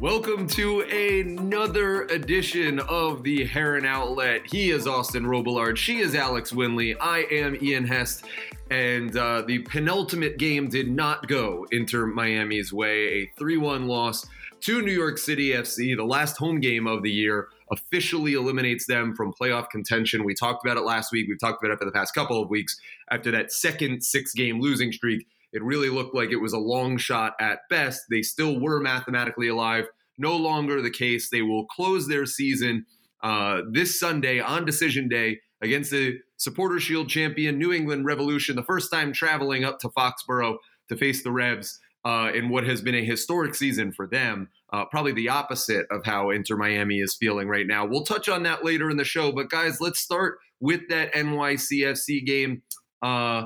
Welcome to another edition of the Heron Outlet. He is Austin Robillard. She is Alex Winley. I am Ian Hest. And uh, the penultimate game did not go Inter Miami's way. A 3 1 loss to New York City FC, the last home game of the year, officially eliminates them from playoff contention. We talked about it last week. We've talked about it for the past couple of weeks. After that second six game losing streak, it really looked like it was a long shot at best. They still were mathematically alive. No longer the case. They will close their season uh, this Sunday on decision day against the Supporter Shield champion New England Revolution, the first time traveling up to Foxborough to face the Revs uh, in what has been a historic season for them. Uh, probably the opposite of how Inter Miami is feeling right now. We'll touch on that later in the show. But guys, let's start with that NYCFC game. Uh,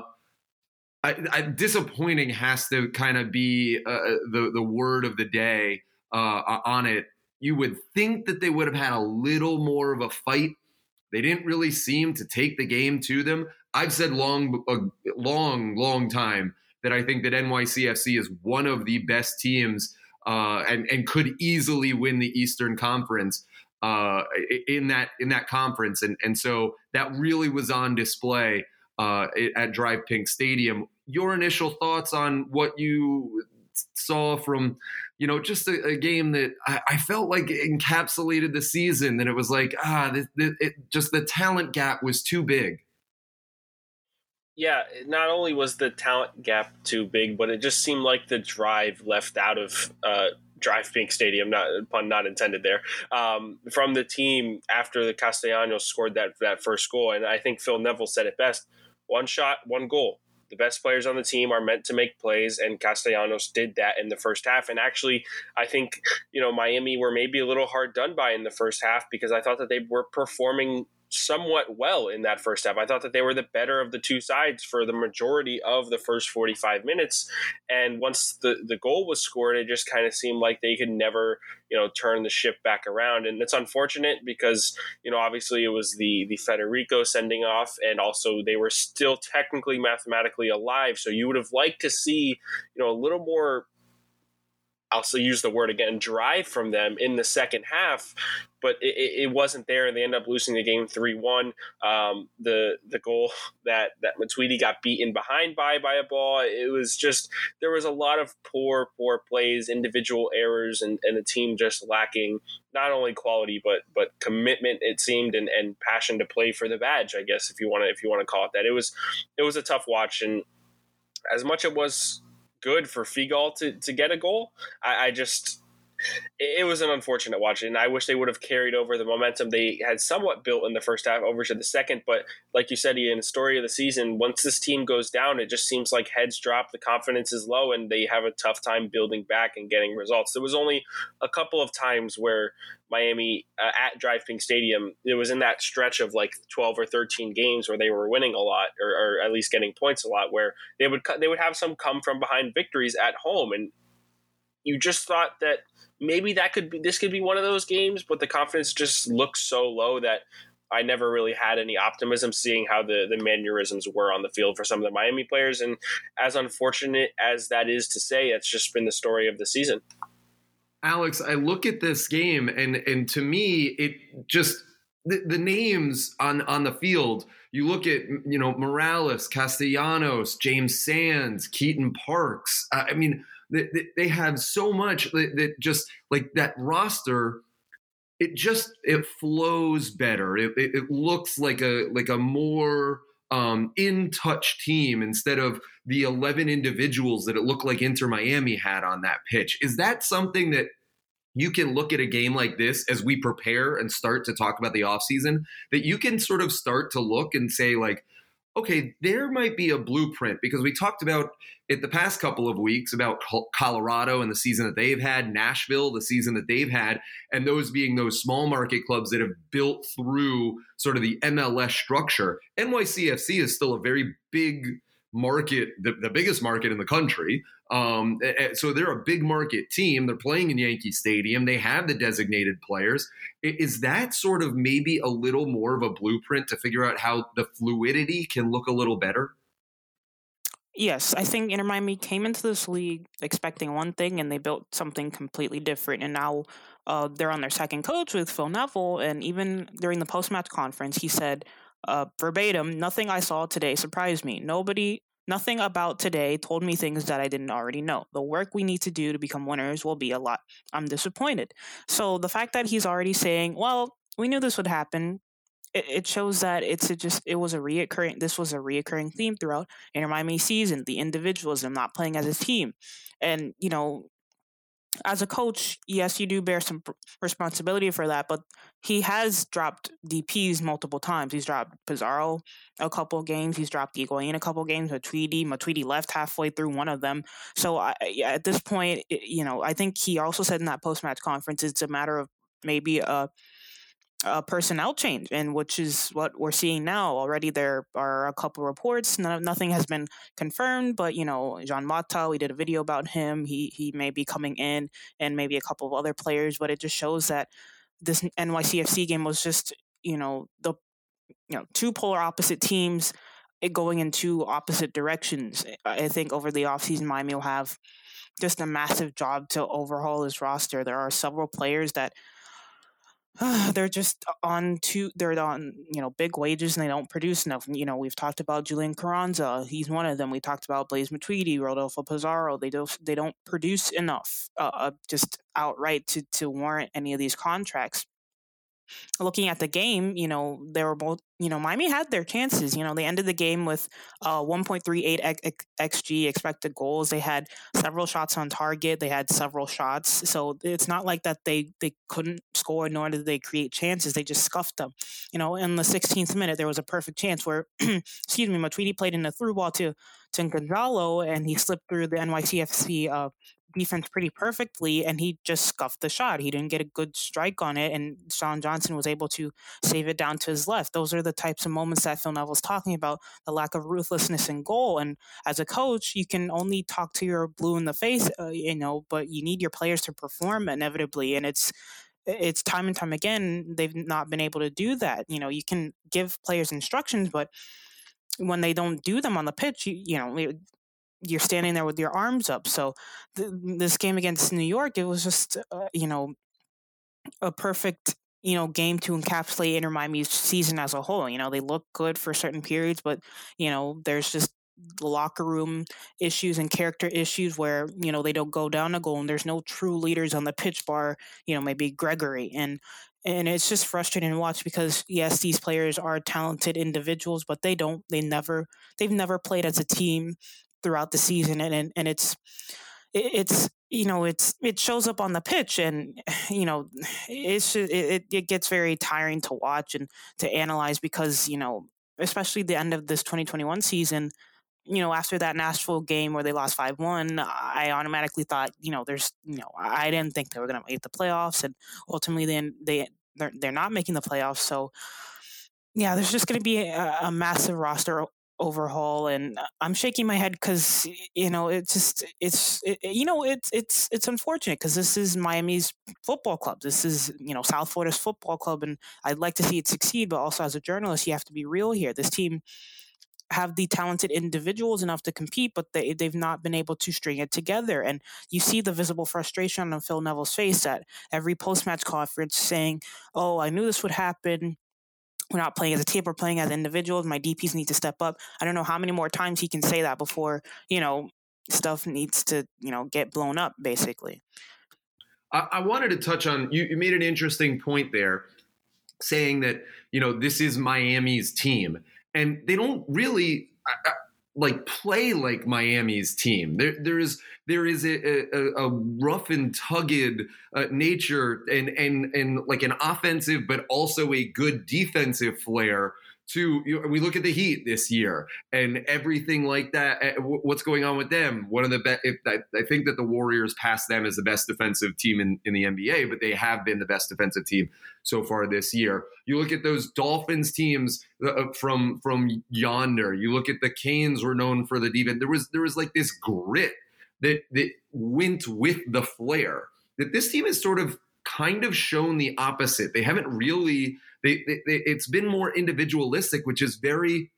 I, I, disappointing has to kind of be uh, the the word of the day uh, on it. You would think that they would have had a little more of a fight. They didn't really seem to take the game to them. I've said long, a long, long time that I think that NYCFC is one of the best teams uh, and and could easily win the Eastern Conference uh, in that in that conference, and and so that really was on display uh, at DRV PNK Stadium. Your initial thoughts on what you saw from, you know, just a, a game that I, I, felt like encapsulated the season. That it was like, ah, the, the, it, just the talent gap was too big. Yeah, not only was the talent gap too big, but it just seemed like the drive left out of uh, DRV PNK Stadium, not pun not intended there, um, from the team after the Castellanos scored that that first goal. And I think Phil Neville said it best: one shot, one goal. The best players on the team are meant to make plays, and Castellanos did that in the first half. And actually, I think you know Miami were maybe a little hard done by in the first half because I thought that they were performing somewhat well in that first half. I thought that they were the better of the two sides for the majority of the first 45 minutes. And once the, the goal was scored, it just kind of seemed like they could never, you know, turn the ship back around. And it's unfortunate because, you know, obviously it was the, the Federico sending off and also they were still technically mathematically alive. So you would have liked to see, you know, a little more I'll use the word again, drive from them in the second half, but it, it wasn't there, and they end up losing the game three one. Um, the the goal that that Matuidi got beaten behind by by a ball, it was just there was a lot of poor poor plays, individual errors, and, and the team just lacking not only quality but but commitment. It seemed and, and passion to play for the badge. I guess if you want to if you want to call it that, it was it was a tough watch, and as much it was good for Figal to, to get a goal. I, I just it was an unfortunate watch, and I wish they would have carried over the momentum they had somewhat built in the first half over to the second. But like you said, in the story of the season, once this team goes down, it just seems like heads drop, the confidence is low, and they have a tough time building back and getting results. There was only a couple of times where Miami uh, at DRV PNK Stadium, it was in that stretch of like 12 or 13 games where they were winning a lot or, or, at least getting points a lot where they would they would have some come from behind victories at home and you just thought that maybe that could be this could be one of those games but the confidence just looks so low that I never really had any optimism seeing how the, the mannerisms were on the field for some of the Miami players. And as unfortunate as that is to say, it's just been the story of the season. Alex, I look at this game and and to me it just the, the, names on on the field. You look at you know Morales, Castellanos, James Sands, Keaton Parks. I mean, they, they have so much that, just like that roster. It just it flows better. It, it, it looks like a like a more um, in touch team instead of the 11 individuals that it looked like Inter Miami had on that pitch. Is that something that you can look at a game like this as we prepare and start to talk about the offseason that you can sort of start to look and say like okay there might be a blueprint because we talked about it the past couple of weeks about colorado and the season that they've had nashville the season that they've had and those being those small market clubs that have built through sort of the mls structure nycfc is still a very big market, the, the biggest market in the country. Um, so they're a big market team. They're playing in Yankee Stadium. They have the designated players. Is that sort of maybe a little more of a blueprint to figure out how the fluidity can look a little better? Yes, I think Inter Miami came into this league expecting one thing, and they built something completely different. And now uh, they're on their second coach with Phil Neville, and even during the post match conference, he said uh, verbatim, "Nothing I saw today surprised me. Nobody." Nothing about today told me things that I didn't already know. The work we need to do to become winners will be a lot. I'm disappointed. So the fact that he's already saying, well, we knew this would happen it, shows that it's a just it was a reoccurring this was a reoccurring theme throughout Inter Miami season the individualism not playing as a team and you know as a coach yes you do bear some responsibility for that but he has dropped DPs multiple times. He's dropped Pizarro a couple games. He's dropped Higuain a couple games Matuidi. Matuidi left halfway through one of them. So I, at this point you know I think he also said in that post match conference it's a matter of maybe a a personnel change, and which is what we're seeing now. Already, there are a couple reports. nothing has been confirmed, but you know, Jean Mota, we did a video about him. He he may be coming in, and maybe a couple of other players. But it just shows that this NYCFC game was just you know the you know two polar opposite teams eh, going in two opposite directions. I think over the offseason, Miami will have just a massive job to overhaul his roster. There are several players that they're just on two they're on you know big wages and they don't produce enough. You know we've talked about Julian Carranza he's one of them. We talked about Blaise Matuidi Rodolfo Pizarro. They don't they don't produce enough uh, uh, just outright to to warrant any of these contracts looking at the game, you know, they were both, you know, Miami had their chances. You know, they ended the game with uh, 1.38 xG expected goals. They had several shots on target. They had several shots. So it's not like that they they couldn't score, nor did they create chances. They just scuffed them. You know, in the 16th minute, there was a perfect chance where, excuse me, Matuidi played in a through ball to to Gonzalo, and he slipped through the NYCFC uh, defense pretty perfectly and he just scuffed the shot. He didn't get a good strike on it and Sean Johnson was able to save it down to his left. Those are the types of moments that Phil Neville's talking about, the lack of ruthlessness in goal. And as a coach, you can only talk to your blue in the face, uh, you know, but you need your players to perform inevitably. And it's, it's time and time again, they've not been able to do that. You know, you can give players instructions, but when they don't do them on the pitch, you, you know, you're standing there with your arms up. So th- this game against New York, it was just uh, you know a perfect you know game to encapsulate Inter Miami's season as a whole. You know they look good for certain periods, but you know there's just locker room issues and character issues where you know they don't go down a goal and there's no true leaders on the pitch bar you know maybe Gregore and and it's just frustrating to watch because yes these players are talented individuals but they don't they never they've never played as a team throughout the season, and and, and it's it's you know it's it shows up on the pitch and you know it's it, it gets very tiring to watch and to analyze because you know especially the end of this 2021 season you know after that Nashville game where they lost 5-1 I automatically thought you know there's you know I didn't think they were going to make the playoffs and ultimately then they they're, they're not making the playoffs so yeah there's just going to be a, a massive roster overhaul and uh, i'm shaking my head because you know it's just it's it, you know it's it's it's unfortunate because this is miami's football club this is you know south florida's football club and i'd like to see it succeed but also as a journalist you have to be real here this team have the talented individuals enough to compete, but they, they've not been able to string it together. And you see the visible frustration on Phil Neville's face at every post match conference saying, Oh, I knew this would happen we're not playing as a team, we're playing as individuals. My DPs need to step up. I don't know how many more times he can say that before, you know, stuff needs to, you know, get blown up, basically. I, I wanted to touch on you, you made an interesting point there, saying that, you know, this is Miami's team. And they don't really like play like Miami's team. There, there is there is a, a, a rough and tugged uh, nature and and and like an offensive, but also a good defensive flair to you know, we look at the Heat this year and everything like that. Eh, what's going on with them? One of the best. I, think that the Warriors passed them as the best defensive team in, in the NBA, but they have been the best defensive team so far this year. You look at those Dolphins teams uh, uh, from from yonder. You look at the Canes were known for the defense. There was there was like this grit that that went with the flair. That this team is sort of kind of shown the opposite. They haven't really they, they, they it's been more individualistic, which is very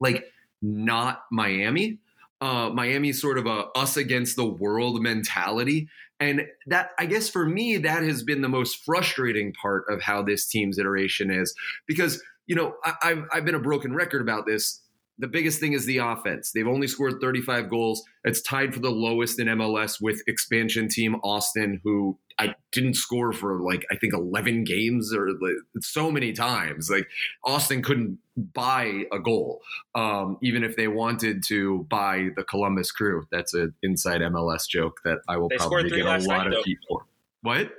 like not Miami. uh, Miami's sort of a us against the world mentality. And that, I guess for me, that has been the most frustrating part of how this team's iteration is because, you know, I, I've, I've been a broken record about this the biggest thing is the offense. They've only scored 35 goals. It's tied for the lowest in MLS with expansion team Austin, who I didn't score for like I think 11 games or like, so many times. Like Austin couldn't buy a goal, um, even if they wanted to buy the Columbus Crew. That's an inside MLS joke that I will They probably get a lot night, of heat for. What?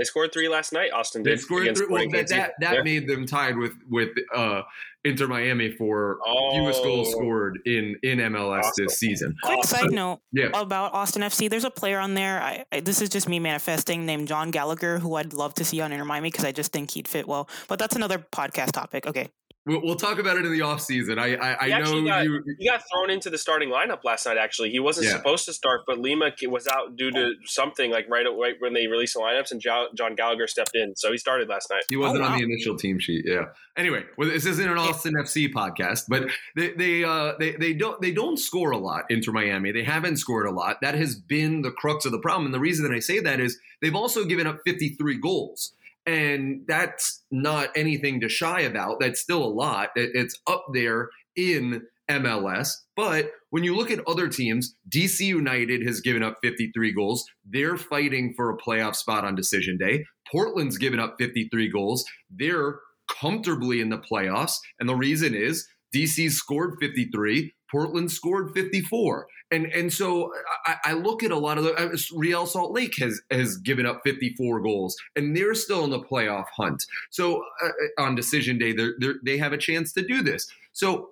They scored three last night. Austin They did. scored three. Well, that that, that Yeah. made them tied with with uh, Inter Miami for fewest goals Oh. scored in in MLS Awesome. this season. Quick Awesome. side note Yeah. about Austin FC. There's a player on there. I, I, this is just me manifesting named Jon Gallagher, who I'd love to see on Inter Miami because I just think he'd fit well. But that's another podcast topic. Okay. We'll, we'll talk about it in the offseason. I I, I know got- you. He got thrown into the starting lineup last night. Actually, he wasn't Yeah. supposed to start, but Lima was out due to something like right, right when they released the lineups, and Jon Gallagher stepped in, so he started last night. He wasn't Oh, on the initial team sheet. Yeah. Anyway, well, this isn't an Austin FC podcast, but they they uh they, they don't they don't score a lot Inter Miami. They haven't scored a lot. That has been the crux of the problem. And the reason that I say that is they've also given up 53 goals. And that's not anything to shy about. That's still a lot. It's up there in MLS. But when you look at other teams, DC United has given up 53 goals. They're fighting for a playoff spot on decision day. Portland's given up 53 goals. They're comfortably in the playoffs. And the reason is DC scored 53, Portland scored 54. And and so I, I look at a lot of the uh, Real Salt Lake has has given up 54 goals, and they're still in the playoff hunt. So uh, on decision day, they're, they're, they have a chance to do this. So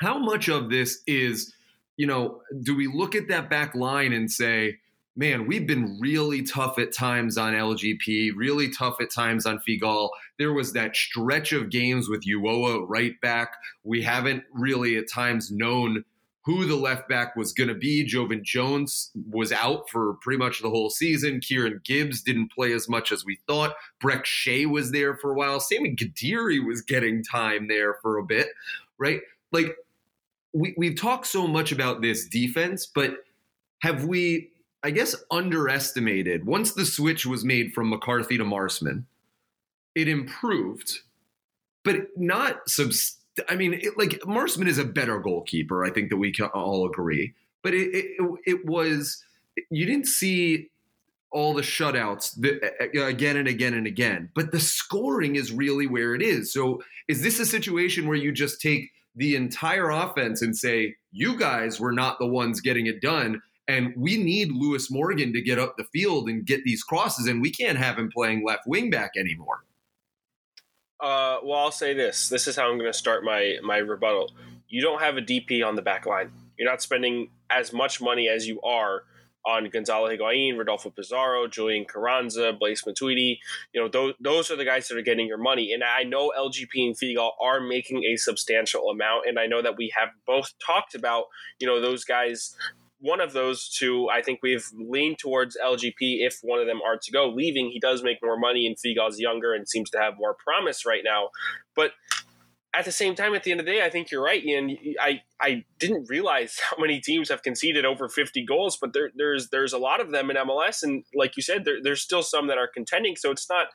how much of this is, you know, do we look at that back line and say, man, we've been really tough at times on LGP, really tough at times on Figal. There was that stretch of games with Uoa right back. We haven't really at times known who the left back was going to be. Joevin Jones was out for pretty much the whole season. Kieran Gibbs didn't play as much as we thought. Brek Shea was there for a while. Sammy Guediri was getting time there for a bit, right? Like, we, we've talked so much about this defense, but have we, I guess, underestimated once the switch was made from McCarthy to Marsman? It improved, but not subs. I mean, it, like Marsman is a better goalkeeper. I think that we can all agree. But it, it, it was you didn't see all the shutouts that, again and again and again. But the scoring is really where it is. So is this a situation where you just take the entire offense and say, you guys were not the ones getting it done. And we need Lewis Morgan to get up the field and get these crosses, and we can't have him playing left wing back anymore. Uh, well, I'll say this. This is how I'm going to start my my rebuttal. You don't have a DP on the back line. You're not spending as much money as you are on Gonzalo Higuain, Rodolfo Pizarro, Julian Carranza, Blaise Matuidi. You know, those, those are the guys that are getting your money. And I know LGP and Figal are making a substantial amount. And I know that we have both talked about, you know, those guys. One of those two, I think we've leaned towards LGP if one of them are to go. Leaving, he does make more money, and Figal's younger and seems to have more promise right now. But at the same time, at the end of the day, I think you're right, Ian. I, I didn't realize how many teams have conceded over 50 goals, but there, there's there's a lot of them in MLS, and like you said, there, there's still some that are contending. So it's not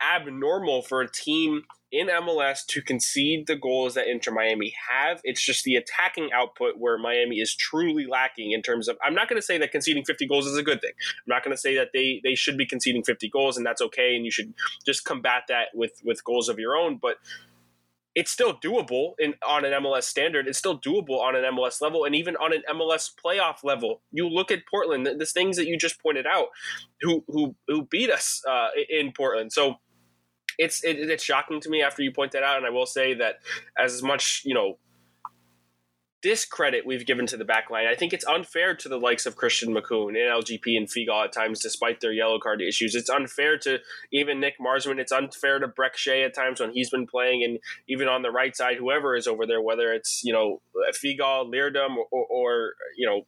abnormal for a team in MLS to concede the goals that Inter Miami have. It's just the attacking output where Miami is truly lacking in terms of. I'm not going to say that conceding 50 goals is a good thing. I'm not going to say that they they should be conceding 50 goals and that's okay, and you should just combat that with with goals of your own, but it's still doable in on an MLS standard. It's still doable on an MLS level, and even on an MLS playoff level. You look at Portland, the, the things that you just pointed out, who who who beat us uh, in Portland. So it's it, it's shocking to me after you point that out, and I will say that as much you know discredit we've given to the back line. I think it's unfair to the likes of Christian Makoun and LGP and Figal at times, despite their yellow card issues. It's unfair to even Nick Marsman. It's unfair to Brek Shea at times when he's been playing, and even on the right side, whoever is over there, whether it's you know Figal, Leerdam, or, or, or you know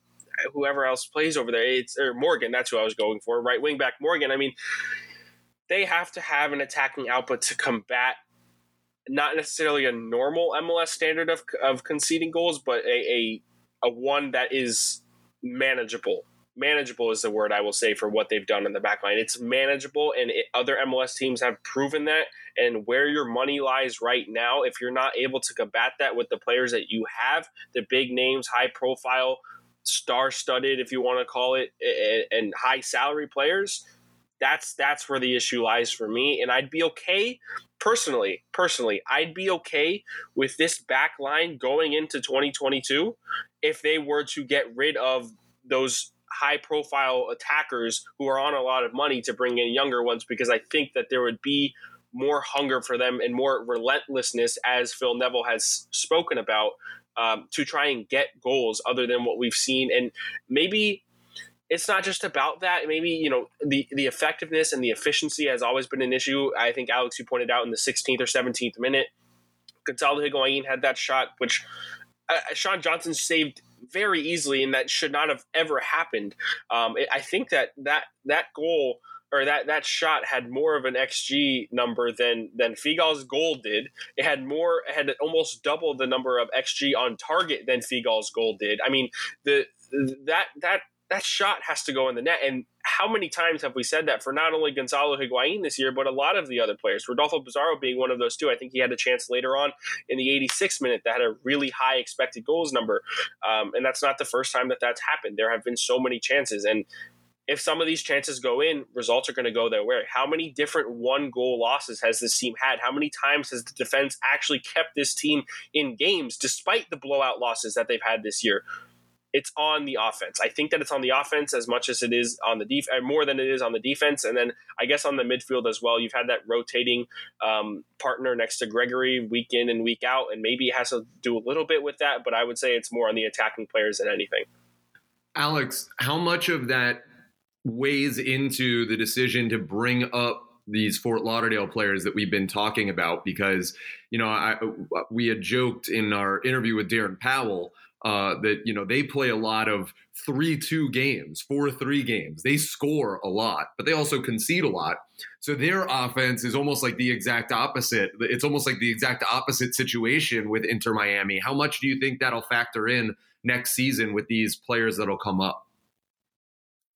whoever else plays over there. It's or Morgan. That's who I was going for. Right wing back Morgan. I mean, they have to have an attacking output to combat not necessarily a normal MLS standard of, of conceding goals, but a, a a one that is manageable. Manageable is the word I will say for what they've done in the back line. It's manageable, and it, other MLS teams have proven that. And where your money lies right now, if you're not able to combat that with the players that you have, the big names, high profile, star studded, if you want to call it, and high salary players, that's that's where the issue lies for me. And I'd be okay personally, personally, I'd be okay with this back line going into 2022 if they were to get rid of those high profile attackers who are on a lot of money to bring in younger ones because I think that there would be more hunger for them and more relentlessness, as Phil Neville has spoken about, um, to try and get goals other than what we've seen. And maybe it's not just about that. Maybe you know the the effectiveness and the efficiency has always been an issue. I think Alex, you pointed out in the 16th or 17th minute, Gonzalo Higuain had that shot, which uh, Sean Johnson saved very easily, and that should not have ever happened. Um, it, I think that that that goal or that that shot had more of an xG number than than Figal's goal did. It had more, it had almost double the number of xG on target than Figal's goal did. I mean, the that that that shot has to go in the net. And how many times have we said that for not only Gonzalo Higuain this year, but a lot of the other players? Rodolfo Pizarro being one of those two. I think he had a chance later on in the 86th minute that had a really high expected goals number. Um, and that's not the first time that that's happened. There have been so many chances. And if some of these chances go in, results are going to go their way. How many different one goal losses has this team had? How many times has the defense actually kept this team in games despite the blowout losses that they've had this year? It's on the offense. I think that it's on the offense as much as it is on the def, uh, more than it is on the defense. And then I guess on the midfield as well, you've had that rotating um, partner next to Gregore week in and week out, and maybe it has to do a little bit with that. But I would say it's more on the attacking players than anything. Alex, how much of that weighs into the decision to bring up these Fort Lauderdale players that we've been talking about? Because you know, I, we had joked in our interview with Darren Powell uh, that you know they play a lot of three-two games, four-three games. They score a lot, but they also concede a lot. So their offense is almost like the exact opposite. It's almost like the exact opposite situation with Inter Miami. How much do you think that'll factor in next season with these players that'll come up?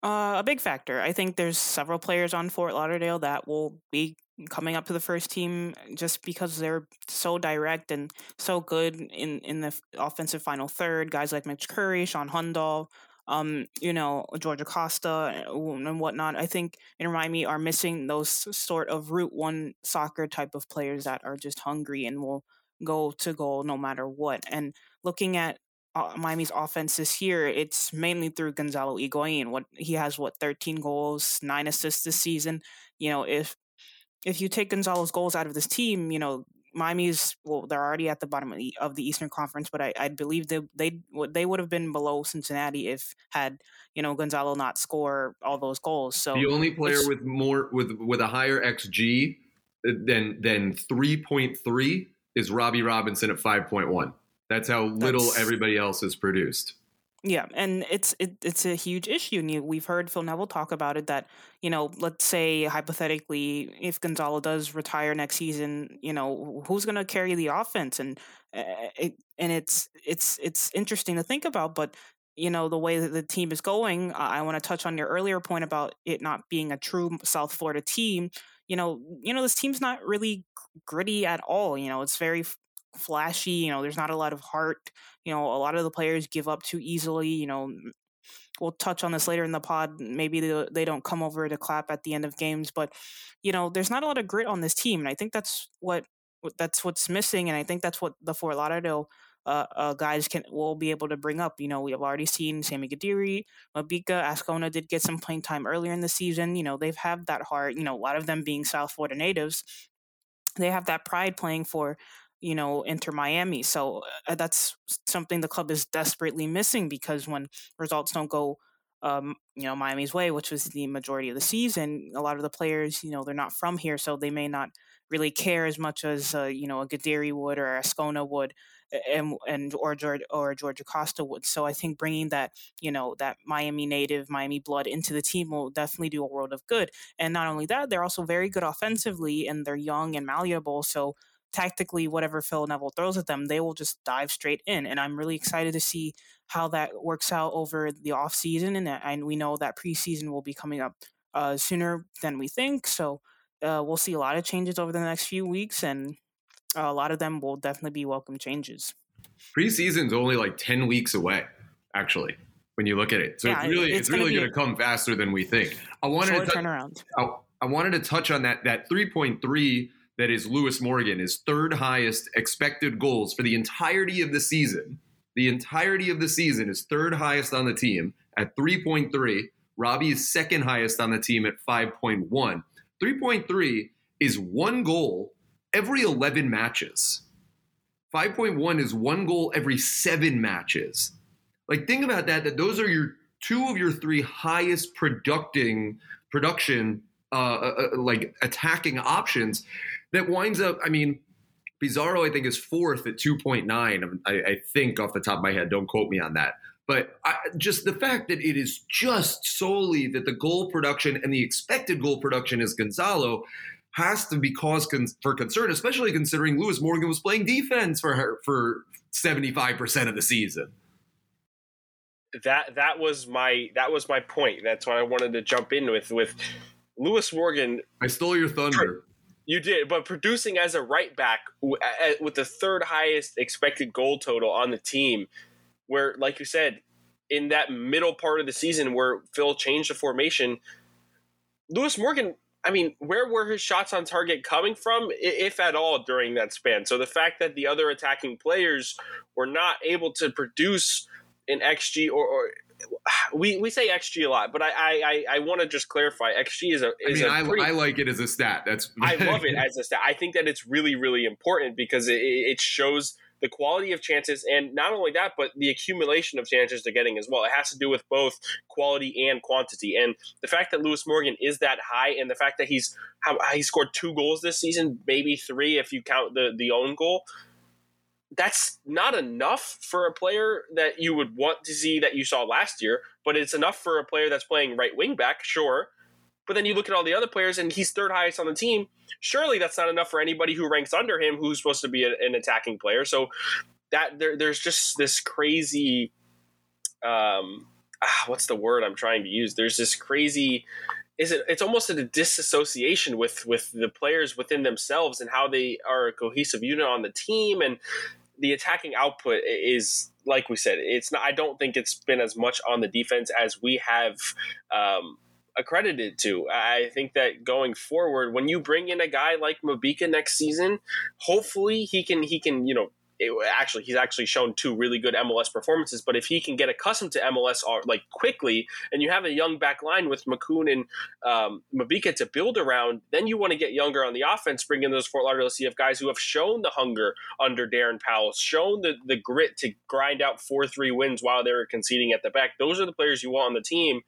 Uh, a big factor. I think there's several players on Fort Lauderdale that will be coming up to the first team just because they're so direct and so good in in the offensive final third. Guys like Mitch Curry, Sean Hundal, um, you know, George Acosta and whatnot. I think in Miami are missing those sort of route one soccer type of players that are just hungry and will go to goal no matter what. And looking at uh, Miami's offense this year, it's mainly through Gonzalo Higuain. What he has, what thirteen goals, nine assists this season. You know, if if you take Gonzalo's goals out of this team, you know, Miami's well, they're already at the bottom of the, of the Eastern Conference, but I, I believe they they they would have been below Cincinnati if had you know Gonzalo not score all those goals. So the only player with more with with a higher xG uh, than than three point three is Robbie Robinson at five point one. That's how little That's, everybody else has produced. Yeah, and it's it, it's a huge issue. And we've heard Phil Neville talk about it. That you know, let's say hypothetically, if Gonzalo does retire next season, you know, who's going to carry the offense? And uh, it, and it's it's it's interesting to think about. But you know, the way that the team is going, I want to touch on your earlier point about it not being a true South Florida team. You know, you know, this team's not really gritty at all. You know, it's very flashy. You know, there's not a lot of heart. You know, a lot of the players give up too easily. You know, we'll touch on this later in the pod. Maybe they, they don't come over to clap at the end of games, but you know, there's not a lot of grit on this team, and I think that's what that's what's missing, and I think that's what the Fort Lauderdale uh, uh, guys can will be able to bring up. You know, we have already seen Sammy Guediri, Mabika, Azcona did get some playing time earlier in the season. You know, they've had that heart. You know, a lot of them being South Florida natives, they have that pride playing for you know, Inter Miami. So uh, that's something the club is desperately missing because when results don't go, um, you know, Miami's way, which was the majority of the season, a lot of the players, you know, they're not from here, so they may not really care as much as uh, you know a Guediri would or a Azcona would, and and or George or George Acosta would. So I think bringing that you know that Miami native Miami blood into the team will definitely do a world of good. And not only that, they're also very good offensively, and they're young and malleable. So tactically whatever Phil Neville throws at them, they will just dive straight in. And I'm really excited to see how that works out over the off season. And, and we know that preseason will be coming up uh, sooner than we think. So uh, we'll see a lot of changes over the next few weeks, and a lot of them will definitely be welcome changes. Preseason's only like ten weeks away, actually, when you look at it. So yeah, it's really it's, it's really going to come faster than we think. I wanted to around. I, I wanted to touch on that that three point three that is Lewis Morgan is third highest expected goals for the entirety of the season. The entirety of the season is third highest on the team at 3.3. Robbie is second highest on the team at 5.1. 3.3 is one goal every 11 matches. 5.1 is one goal every seven matches. Like, think about that, that those are your two of your three highest producing production uh, uh, uh like attacking options that winds up, I mean, Pizarro, I think, is fourth at 2.9. I, I, think off the top of my head. Don't quote me on that. But I, just the fact that it is just solely that the goal production and the expected goal production is Gonzalo has to be cause con- for concern, especially considering Lewis Morgan was playing defense for her for 75% of the season. That that was my that was my point. That's what I wanted to jump in with with Lewis Morgan. I stole your thunder. You did, but producing as a right back with the third highest expected goal total on the team, where, like you said, in that middle part of the season where Phil changed the formation, Lewis Morgan. I mean, where were his shots on target coming from, if at all, during that span? So the fact that the other attacking players were not able to produce an XG or, or we, we say XG a lot, but I I, I want to just clarify XG is a is I mean, pretty, I, I, like it as a stat. That's I love it as a stat. I think that it's really really important because it, it shows the quality of chances and not only that but the accumulation of chances they're getting as well. It has to do with both quality and quantity. And the fact that Lewis Morgan is that high and the fact that he's how he scored two goals this season, maybe three if you count the the own goal that's not enough for a player that you would want to see that you saw last year, but it's enough for a player that's playing right wing back, sure. But then you look at all the other players, and he's third highest on the team. Surely that's not enough for anybody who ranks under him, who's supposed to be a, an attacking player. So that there, there's just this crazy, um, ah, what's the word I'm trying to use? There's this crazy. Is it? It's almost a disassociation with with the players within themselves and how they are a cohesive unit on the team, and the attacking output is like we said, it's not. I don't think it's been as much on the defense as we have um, accredited to. I think that going forward, when you bring in a guy like Mabika next season, hopefully he can he can you know it, actually he's actually shown two really good MLS performances. But if he can get accustomed to MLS uh, like quickly, and you have a young back line with Makoun and um, Mabika to build around, then you want to get younger on the offense, bring in those Fort Lauderdale CF guys who have shown the hunger under Darren Powell, shown the the grit to grind out four three wins while they were conceding at the back. Those are the players you want on the team.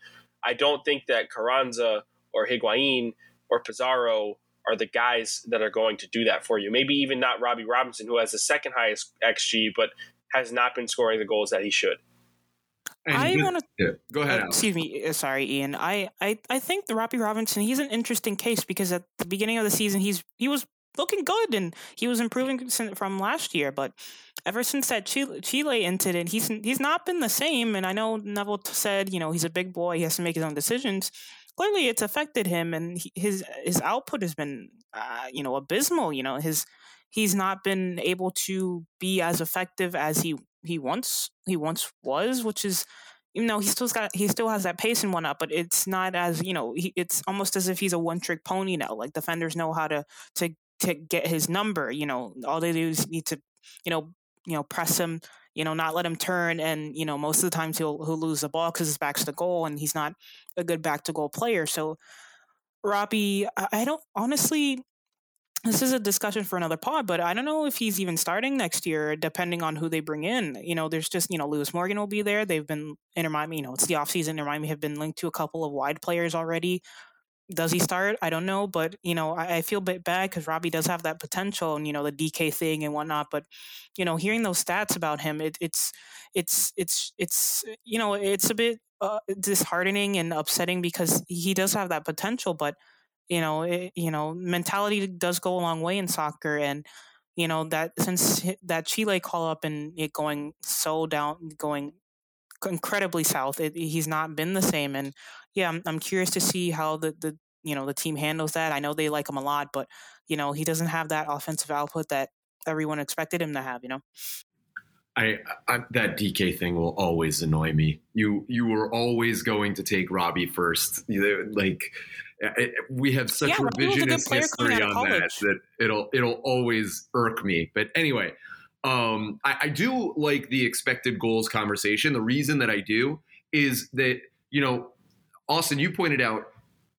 I don't think that Carranza or Higuain or Pizarro are the guys that are going to do that for you. Maybe even not Robbie Robinson, who has the second highest XG, but has not been scoring the goals that he should. I want to yeah, go ahead. Uh, excuse me, uh, sorry, Ian. I, I I think the Robbie Robinson he's an interesting case because at the beginning of the season he's he was looking good and he was improving from last year, but ever since that Chile, Chile incident, he's he's not been the same. And I know Neville said, you know, he's a big boy, he has to make his own decisions clearly it's affected him and he, his his output has been uh, you know abysmal you know his he's not been able to be as effective as he he once he once was which is you know he still got he still has that pace and whatnot but it's not as you know he, it's almost as if he's a one trick pony now like defenders know how to to to get his number you know all they do is need to you know you know press him you know, not let him turn. And, you know, most of the times he'll, he'll lose the ball because his back's to goal and he's not a good back to goal player. So, Robbie, I don't honestly, this is a discussion for another pod, but I don't know if he's even starting next year, depending on who they bring in. You know, there's just, you know, Lewis Morgan will be there. They've been, Inter Miami, you know, it's the offseason. Inter Miami have been linked to a couple of wide players already does he start? I don't know, but you know, I, I feel a bit bad because Robbie does have that potential, and you know, the Dike thing and whatnot. But you know, hearing those stats about him, it, it's it's it's it's you know, it's a bit uh, disheartening and upsetting because he does have that potential, but you know, it, you know, mentality does go a long way in soccer, and you know that since that Chile call up and it going so down, going incredibly south, it, he's not been the same. And yeah, I'm, I'm curious to see how the the you know the team handles that. I know they like him a lot, but you know he doesn't have that offensive output that everyone expected him to have. You know. I, I, that Dike thing will always annoy me. You you were always going to take Robbie first. You, like it, we have such yeah, revisionist history on that that it'll it'll always irk me. But anyway, um, I, I do like the expected goals conversation. The reason that I do is that you know, Austin, you pointed out.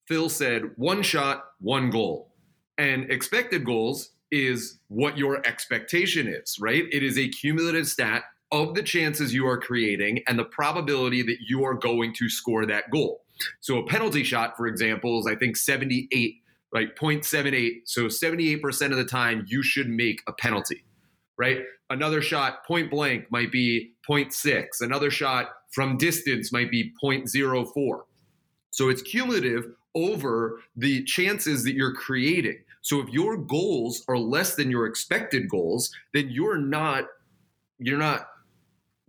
Phil said one shot, one goal, and expected goals is what your expectation is, right? It is a cumulative stat of the chances you are creating and the probability that you are going to score that goal. So a penalty shot, for example, is I think 78, right? 0.78. So 78% of the time you should make a penalty, right? Another shot point blank might be 0.6. Another shot from distance might be 0.04. So it's cumulative over the chances that you're creating. So if your goals are less than your expected goals, then you're not you're not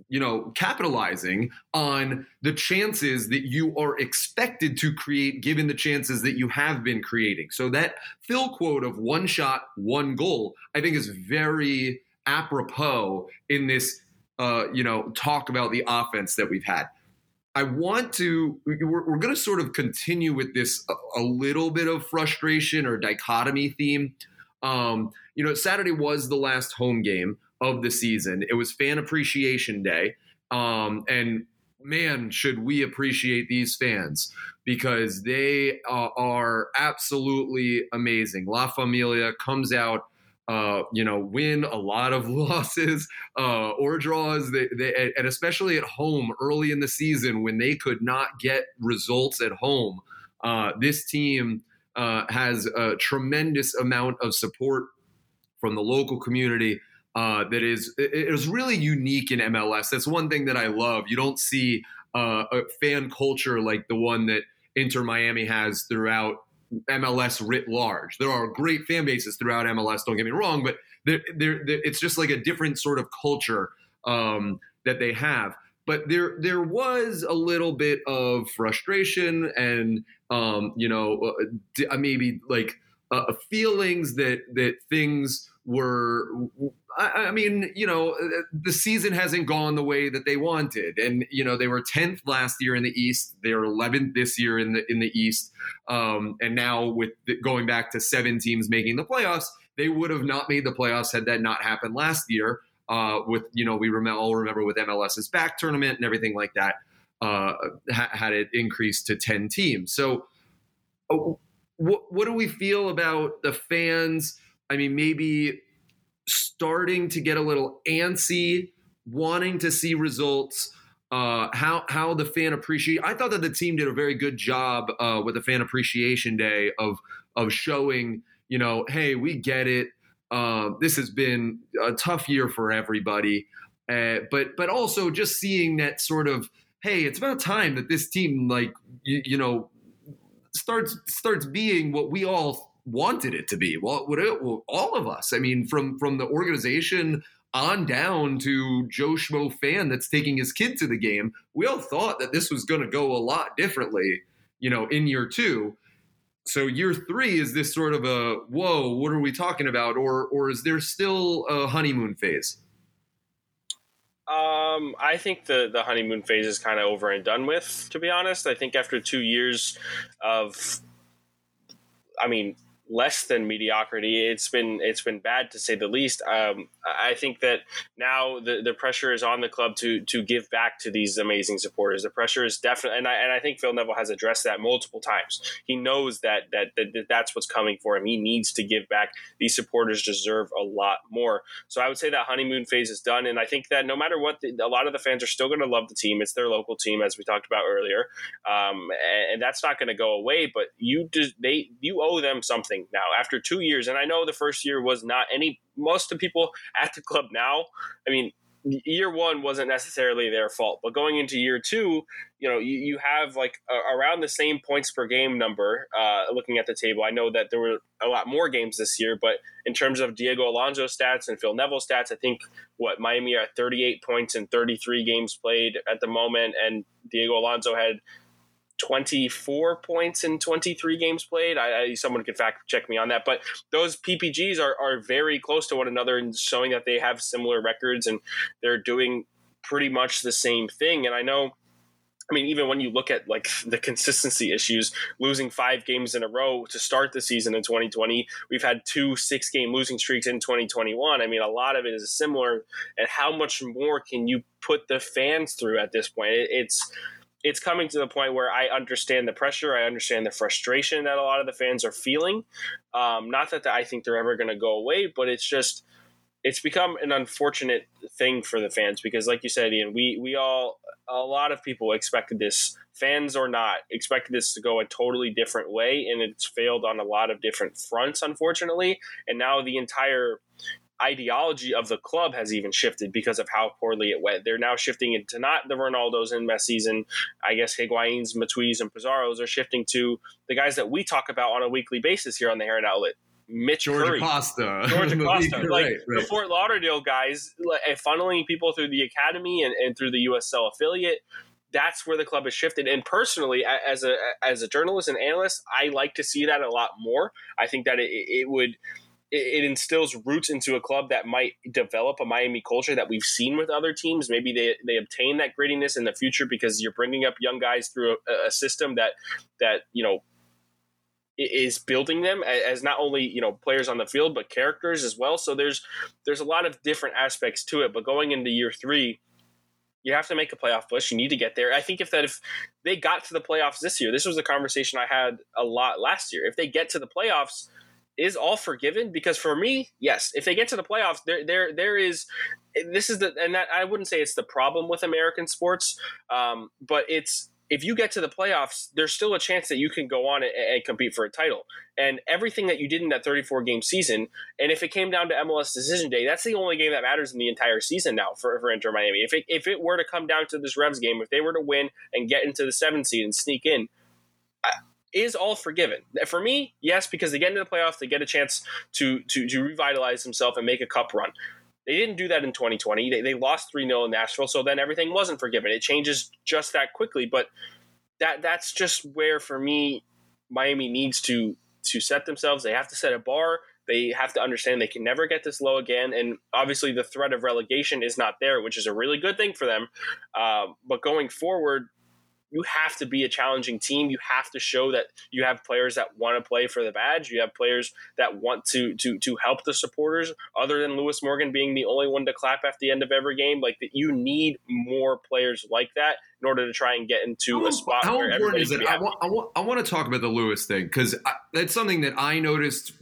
you know capitalizing on the chances that you are expected to create given the chances that you have been creating. So that Phil quote of one shot, one goal, I think is very apropos in this uh, you know talk about the offense that we've had. I want to, we're, we're going to sort of continue with this a, a, little bit of frustration or dichotomy theme. Um, you know, Saturday was the last home game of the season. It was Fan Appreciation Day. Um, and man, should we appreciate these fans because they uh, are absolutely amazing. La Familia comes out uh, you know, win a lot of losses uh, or draws. They, they, and especially at home early in the season when they could not get results at home. Uh, this team uh, has a tremendous amount of support from the local community. Uh, that is it is really unique in MLS. That's one thing that I love. You don't see a fan culture like the one that Inter Miami has throughout MLS writ large. There are great fan bases throughout MLS. Don't get me wrong, but they're, they're, they're, it's just like a different sort of culture um, that they have. But there there was a little bit of frustration and um, you know uh, uh maybe like uh, feelings that that things were I, mean, you know, uh, the season hasn't gone the way that they wanted, and you know they were tenth last year in the East. They are eleventh this year in the in the East, um, and now with the, going back to seven teams making the playoffs, they would have not made the playoffs had that not happened last year. Uh, with you know, we remember, all remember with MLS's back tournament and everything like that, uh, ha- had it increased to ten teams. So, uh, what what do we feel about the fans? I mean, maybe starting to get a little antsy, wanting to see results. Uh, how how the fan appreciate. I thought that the team did a very good job uh, with the fan appreciation day of of showing, you know, hey, we get it. Uh, this has been a tough year for everybody, uh, but but also just seeing that sort of, hey, it's about time that this team like you, you know starts starts being what we all wanted it to be. Well, it, well, all of us. I mean, from from the organization on down to Joe Schmo fan that's taking his kid to the game, we all thought that this was going to go a lot differently. You know, in year two. So year three is this sort of a whoa, what are we talking about, or or is there still a honeymoon phase? Um, I think the the honeymoon phase is kind of over and done with. To be honest, I think after two years of, I mean, less than mediocrity. It's been it's been bad to say the least. Um, I think that now the, the pressure is on the club to to give back to these amazing supporters. The pressure is definitely, and I, and I think Phil Neville has addressed that multiple times. He knows that, that that, that that's what's coming for him. He needs to give back. These supporters deserve a lot more. So I would say that honeymoon phase is done, and I think that no matter what, the, a lot of the fans are still going to love the team. It's their local team, as we talked about earlier, um, and, and, that's not going to go away. But you just they you owe them something now after two years, and I know the first year was not any most of the people at the club now, I mean, year one wasn't necessarily their fault, but going into year two, you know, you, you have like a, around the same points per game number. Uh, looking at the table, I know that there were a lot more games this year, but in terms of Diego Alonso stats and Phil Neville stats, I think what Miami are at 38 points in 33 games played at the moment, and Diego Alonso had 24 points in 23 games played. I, I, someone can fact check me on that, but those PPGs are, are very close to one another and showing that they have similar records and they're doing pretty much the same thing. And I know, I mean, even when you look at like the consistency issues, losing five games in a row to start the season in 2020, we've had two six game losing streaks in 2021. I mean, a lot of it is similar. And how much more can you put the fans through at this point? It, it's it's coming to the point where I understand the pressure. I understand the frustration that a lot of the fans are feeling. Um, not that I think they're ever going to go away, but it's just it's become an unfortunate thing for the fans because, like you said, Ian, we we all a lot of people expected this, fans or not, expected this to go a totally different way, and it's failed on a lot of different fronts, unfortunately. And now the entire ideology of the club has even shifted because of how poorly it went. They're now shifting into not the Ronaldos and Messi's and I guess Higuain's, Matuidi's, and Pizarro's are shifting to the guys that we talk about on a weekly basis here on the Heron Outlet. Mitch George Curry, Acosta, George Acosta, like right, right. the Fort Lauderdale guys, like, funneling people through the academy and, and through the USL affiliate. That's where the club has shifted. And personally, as a as a journalist and analyst, I like to see that a lot more. I think that it, it would it, instills roots into a club that might develop a Miami culture that we've seen with other teams. Maybe they, they obtain that grittiness in the future because you're bringing up young guys through a, a system that that you know is building them as not only you know players on the field but characters as well. So there's there's a lot of different aspects to it. But going into year three, you have to make a playoff push. You need to get there. I think if that if they got to the playoffs this year, this was a conversation I had a lot last year. If they get to the playoffs is all forgiven because for me, yes, if they get to the playoffs, there there there is this is the and that I wouldn't say it's the problem with American sports, um, but it's if you get to the playoffs, there's still a chance that you can go on and, and, compete for a title. And everything that you did in that 34 game season, and if it came down to MLS decision day, that's the only game that matters in the entire season now for, for Inter Miami. If it, if it were to come down to this Revs game, if they were to win and get into the seventh seed and sneak in, is all forgiven. For me, yes, because they get into the playoffs, they get a chance to to, to revitalize themselves and make a cup run. They didn't do that in 2020. They, they lost 3 0 in Nashville, so then everything wasn't forgiven. It changes just that quickly. But that that's just where, for me, Miami needs to to set themselves. They have to set a bar. They have to understand they can never get this low again. And obviously, the threat of relegation is not there, which is a really good thing for them. Uh, but going forward, you have to be a challenging team. You have to show that you have players that want to play for the badge. You have players that want to to to help the supporters. Other than Lewis Morgan being the only one to clap at the end of every game, like that, you need more players like that in order to try and get into how, a spot. How where important is it? I want, I want, I want to talk about the Lewis thing because that's something that I noticed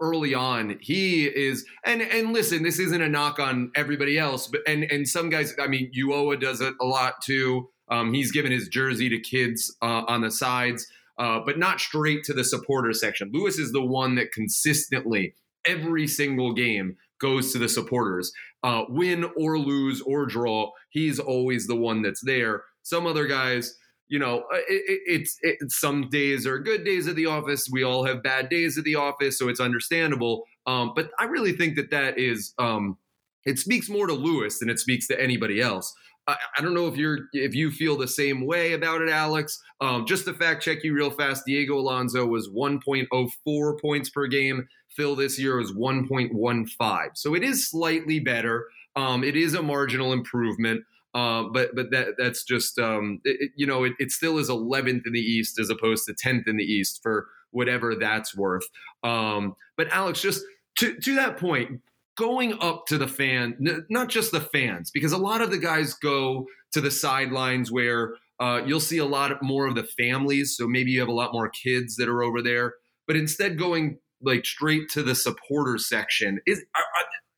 early on. He is, and and listen, this isn't a knock on everybody else, but and and some guys. I mean, Ulloa does it a lot too. Um, he's given his jersey to kids uh, on the sides, uh, but not straight to the supporter section. Lewis is the one that consistently, every single game, goes to the supporters. Uh, win or lose or draw, he's always the one that's there. Some other guys, you know, uh, it, it's it, some days are good days at the office. We all have bad days at the office, so it's understandable. Um, but I really think that that is um, it speaks more to Lewis than it speaks to anybody else. I, don't know if you're if you feel the same way about it, Alex. Um, just to fact check you real fast, Diego Alonso was 1.04 points per game. Phil this year was 1.15, so it is slightly better. Um, it is a marginal improvement, uh, but but that that's just um, it, you know it, it still is 11th in the East as opposed to 10th in the East for whatever that's worth. Um, but Alex, just to to that point, going up to the fan, not just the fans, because a lot of the guys go to the sidelines where uh, you'll see a lot more of the families. So maybe you have a lot more kids that are over there, but instead going like straight to the supporter section is.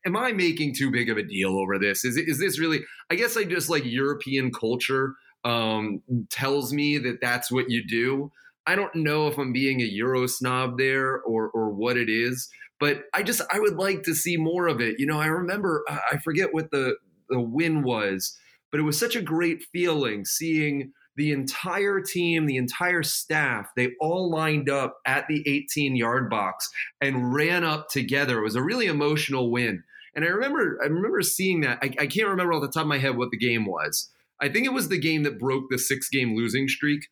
Am I making too big of a deal over this? Is is this really? I guess I just like European culture um, tells me that that's what you do. I don't know if I'm being a Euro snob there or or what it is, but I just I would like to see more of it. You know, I remember I forget what the the win was, but it was such a great feeling seeing the entire team, the entire staff, they all lined up at the 18 yard box and ran up together. It was a really emotional win. And I remember, I remember seeing that. I, I can't remember off the top of my head what the game was. I think it was the game that broke the six game losing streak.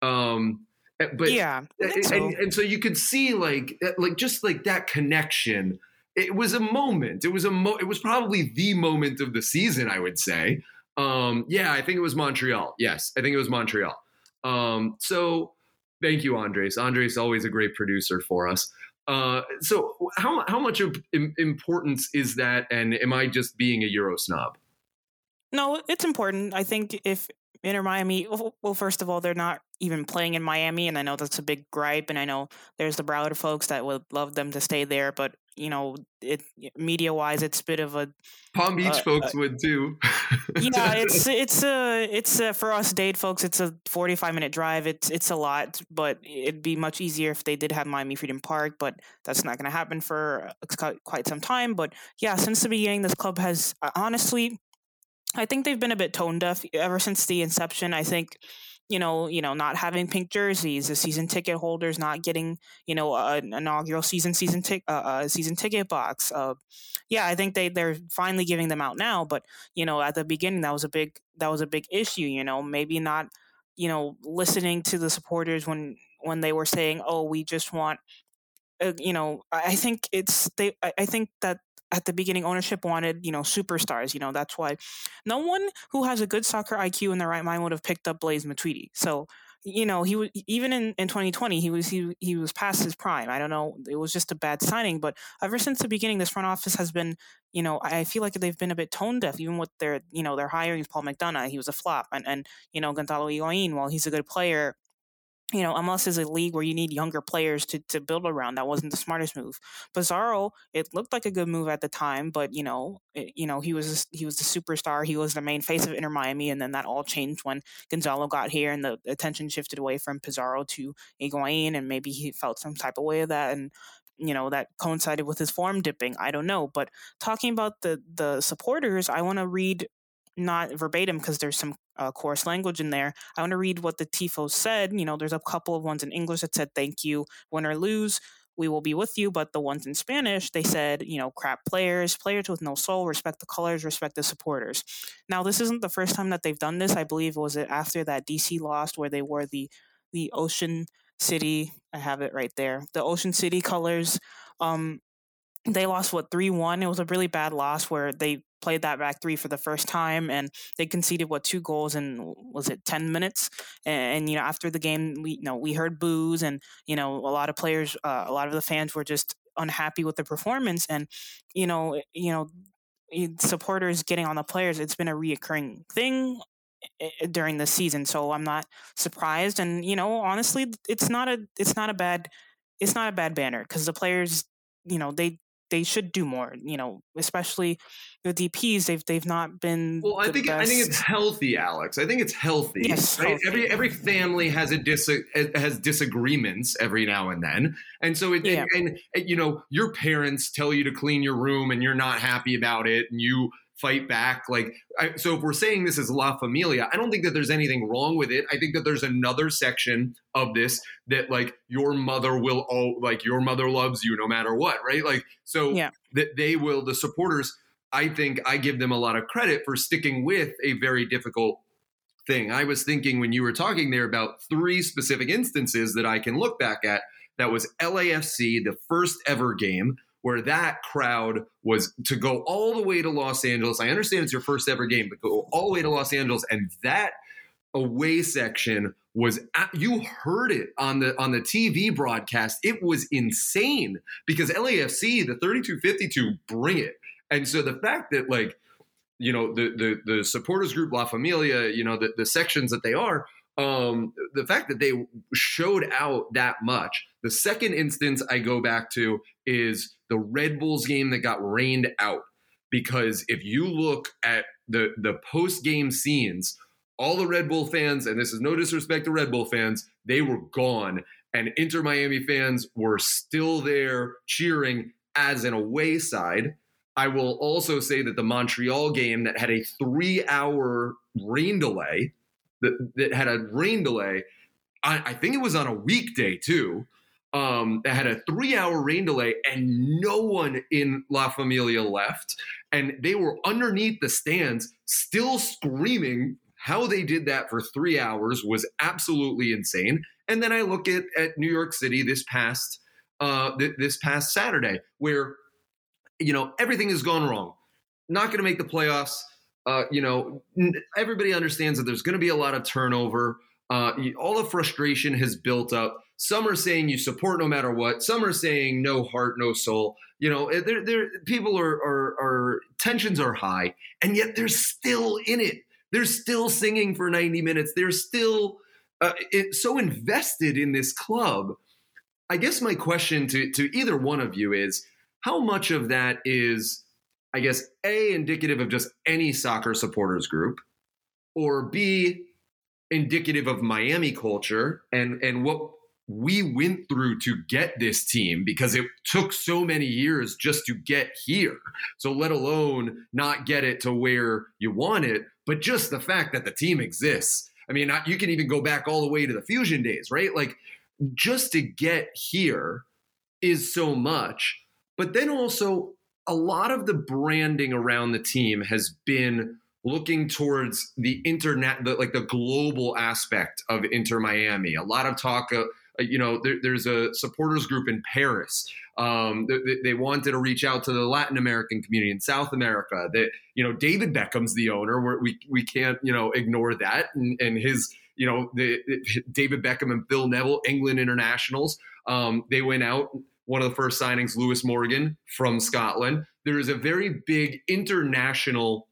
Um, but yeah, and so. and, and so you could see like eh, like just like that connection. It was a moment. It was a mo- it was probably the moment of the season, I would say. Um, yeah, I think it was Montreal. Yes, I think it was Montreal. Um, so thank you, Andres. Andres always a great producer for us. Uh, so how how much of importance is that? And am I just being a Euro snob? No, it's important. I think if Inter Miami, well, first of all, they're not even playing in Miami, and I know that's a big gripe, and I know there's the Broward folks that would love them to stay there, but you know, it media wise, it's a bit of a Palm Beach uh, folks uh, would too. yeah, it's it's a it's a, for us Dade folks. It's a 45 minute drive. It's it's a lot, but it'd be much easier if they did have Miami Freedom Park. But that's not going to happen for quite some time. But yeah, since the beginning, this club has uh, honestly I think they've been a bit tone deaf ever since the inception. I think, you know, you know, not having pink jerseys, the season ticket holders not getting, you know, an inaugural season season tick uh, season ticket box. Uh, yeah, I think they they're finally giving them out now. But you know, at the beginning, that was a big that was a big issue. You know, maybe not, you know, listening to the supporters when when they were saying, "Oh, we just want." Uh, you know, I think it's they. I think that at the beginning ownership wanted you know superstars you know that's why no one who has a good soccer iq in their right mind would have picked up blaise matuidi. So you know he was even in, in 2020 he was he, he was past his prime. I don't know it was just a bad signing but ever since the beginning this front office has been you know i feel like they've been a bit tone deaf even with their you know their hiring paul mcdonough he was a flop and and you know gonzalo Higuain, while he's a good player you know, MLS is a league where you need younger players to, to build around. That wasn't the smartest move. Pizarro, it looked like a good move at the time, but you know, it, you know, he was he was the superstar. He was the main face of Inter Miami, and then that all changed when Gonzalo got here, and the attention shifted away from Pizarro to Higuain, and maybe he felt some type of way of that, and you know that coincided with his form dipping. I don't know, but talking about the the supporters, I want to read not verbatim because there's some uh, coarse language in there. I want to read what the tifo said. You know, there's a couple of ones in English that said "Thank you, win or lose." We will be with you, but the ones in Spanish, they said, you know, crap players, players with no soul, respect the colors, respect the supporters. Now, this isn't the first time that they've done this. I believe was it after that DC lost where they wore the the Ocean City. I have it right there. The Ocean City colors. Um, they lost what three one. It was a really bad loss where they played that back three for the first time and they conceded what two goals in was it 10 minutes? And, and you know after the game we you know we heard boos and you know a lot of players uh, a lot of the fans were just unhappy with the performance and you know you know supporters getting on the players it's been a reoccurring thing eh, eh, during the season so i'm not surprised and you know honestly it's not a it's not a bad it's not a bad banner because the players you know they they should do more. You know, especially the DPS. They've they've not been. Well, I think best. I think it's healthy, Alex. I think it's healthy. Yes, right? healthy. Every every family has a dis eh, has disagreements every now and then, and so it, Yeah. and, and you know your parents tell you to clean your room and you're not happy about it, and you fight back. Like I, so, if we're saying this is La Familia, I don't think that there's anything wrong with it. I think that there's another section of this that like your mother will all like your mother loves you no matter what, right? Like so Yeah. that they will the supporters. I think I give them a lot of credit for sticking with a very difficult thing. I was thinking when you were talking there about three specific instances that I can look back at. That was LAFC, the first ever game where that crowd was to go all the way to Los Angeles. I understand it's your first ever game, but go all the way to Los Angeles, and that away section was at, you heard it on the on the TV broadcast. It was insane because LAFC, the 3252, bring it. And so the fact that like you know the the the supporters group La Familia, you know the the sections that they are, um, the fact that they showed out that much. The second instance I go back to is the Red Bulls game that got rained out. Because if you look at the the post game scenes, all the Red Bull fans, and this is no disrespect to Red Bull fans, they were gone, and Inter Miami fans were still there cheering as an away side. I will also say that the Montreal game that had a three hour rain delay, that, that had a rain delay, I, I think it was on a weekday too. Um, that had a three hour rain delay and no one in La Familia left. And they were underneath the stands still screaming. How they did that for three hours was absolutely insane. And then I look at, at New York City this past uh, th- this past Saturday, where you know everything has gone wrong. Not going to make the playoffs. Uh, you know, everybody understands that there's going to be a lot of turnover. Uh, all the frustration has built up. Some are saying you support no matter what. Some are saying no heart, no soul. You know, eh, there, there, people are, are, are tensions are high, and yet they're still in it. They're still singing for 90 minutes. They're still uh, it, so invested in this club. I guess my question to to either one of you is how much of that is, I guess, a indicative of just any soccer supporters group, or b indicative of Miami culture and and what we went through to get this team because it took so many years just to get here. So let alone not get it to where you want it, but just the fact that the team exists. I mean, you can even go back all the way to the fusion days, right? Like just to get here is so much. But then also a lot of the branding around the team has been looking towards the internet, the, like the global aspect of Inter Miami. A lot of talk, you know, there, there's a supporters group in Paris. Um, they, they, wanted to reach out to the Latin American community in South America. That you know, David Beckham's the owner. We we can't you know ignore that, and, and his you know the, David Beckham and Phil Neville, England internationals. Um, they went out. One of the first signings, Lewis Morgan from Scotland. There is a very big international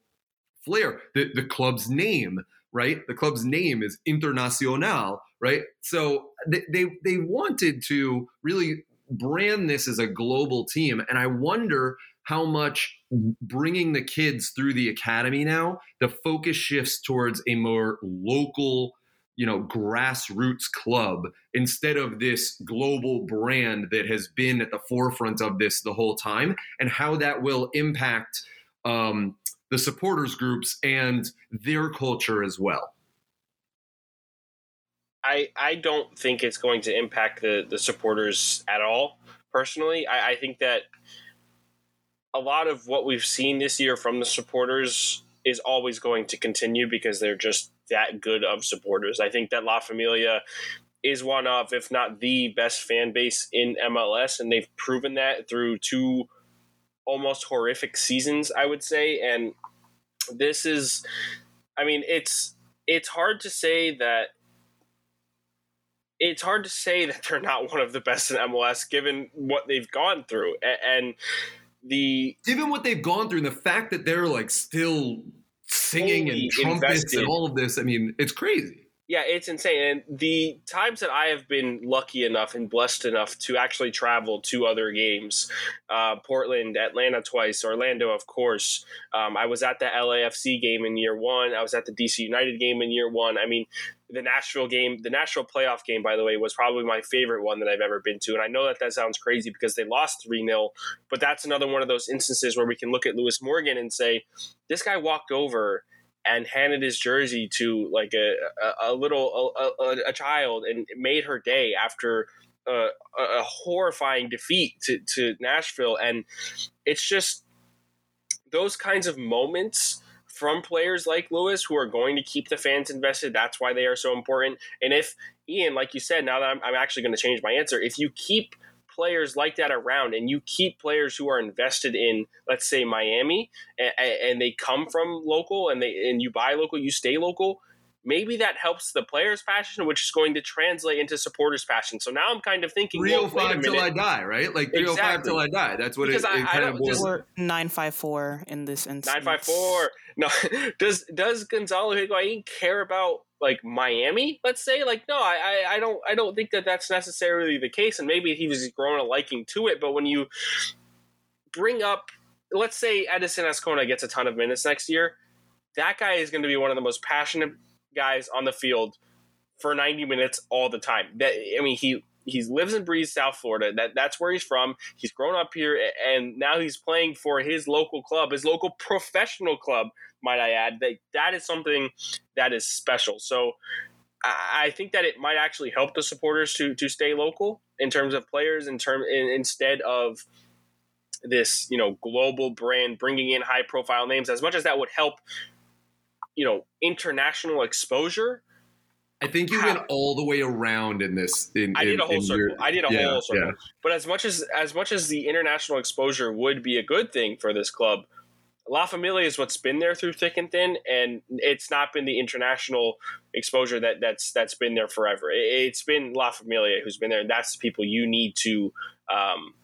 flair. The, the club's name, right? The club's name is Internacional, right? So they, they, they wanted to really brand this as a global team. And I wonder how much bringing the kids through the academy now, the focus shifts towards a more local, you know, grassroots club instead of this global brand that has been at the forefront of this the whole time, and how that will impact um, the supporters groups and their culture as well. I I don't think it's going to impact the the supporters at all. Personally, I, I think that a lot of what we've seen this year from the supporters is always going to continue because they're just that good of supporters. I think that La Familia is one of, if not the best fan base in MLS, and they've proven that through two almost horrific seasons, I would say. And this is, I mean, it's it's hard to say that it's hard to say that they're not one of the best in MLS given what they've gone through and the given what they've gone through and the fact that they're like still singing and trumpets invested. and all of this. I mean, it's crazy. Yeah, it's insane. And the times that I have been lucky enough and blessed enough to actually travel to other games, uh, Portland, Atlanta twice, Orlando, of course. Um, I was at the LAFC game in year one. I was at the DC United game in year one. I mean, the Nashville game, the Nashville playoff game, by the way, was probably my favorite one that I've ever been to. And I know that that sounds crazy because they lost 3 0, but that's another one of those instances where we can look at Lewis Morgan and say, this guy walked over and handed his jersey to like a, a, a little a, a, child and made her day after a, a horrifying defeat to, to Nashville and it's just those kinds of moments from players like Lewis who are going to keep the fans invested that's why they are so important and if Ian like you said now that I'm, I'm actually going to change my answer if you keep – players like that around and you keep players who are invested in let's say Miami and, and they come from local and they and you buy local you stay local maybe that helps the players' passion, which is going to translate into supporters' passion. So now I'm kind of thinking 305 till I die, right? Like 305 exactly. till I die. That's what because it, it I, kind I of was. Or 954 in this instance. 954. No, does does Gonzalo Higuain care about like Miami, let's say, like no, I, I don't I don't think that that's necessarily the case, and maybe he was growing a liking to it. But when you bring up, let's say Edison Azcona gets a ton of minutes next year, that guy is going to be one of the most passionate guys on the field for 90 minutes all the time. That I mean, he he lives and breathes South Florida. That that's where he's from. He's grown up here, and now he's playing for his local club, his local professional club. Might I add that that is something that is special. So I think that it might actually help the supporters to to stay local in terms of players, in term in, instead of this you know global brand bringing in high profile names. As much as that would help, you know, international exposure I think you went all the way around in this. In, I did a whole circle. Your, I did a yeah, whole circle. Yeah. But as much as as much as the international exposure would be a good thing for this club, La Familia is what's been there through thick and thin, and it's not been the international exposure that that's that's been there forever. It's been La Familia who's been there, and that's the people you need to um,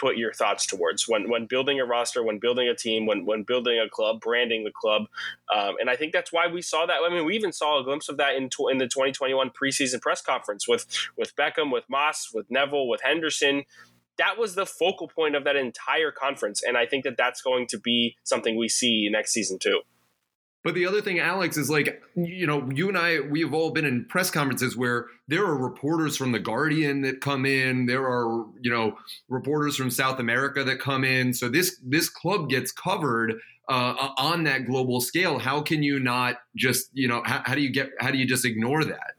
put your thoughts towards when when building a roster, when building a team, when when building a club, branding the club, um, and I think that's why we saw that. I mean, we even saw a glimpse of that in tw- in the 2021 preseason press conference with with Beckham, with Mas, with Neville, with Henderson. That was the focal point of that entire conference, and I think that that's going to be something we see next season too. But the other thing, Alex, is like, you know, you and I, we have all been in press conferences where there are reporters from The Guardian that come in. There are, you know, reporters from South America that come in. So this this club gets covered uh, on that global scale. How can you not just, you know, how, how do you get, how do you just ignore that?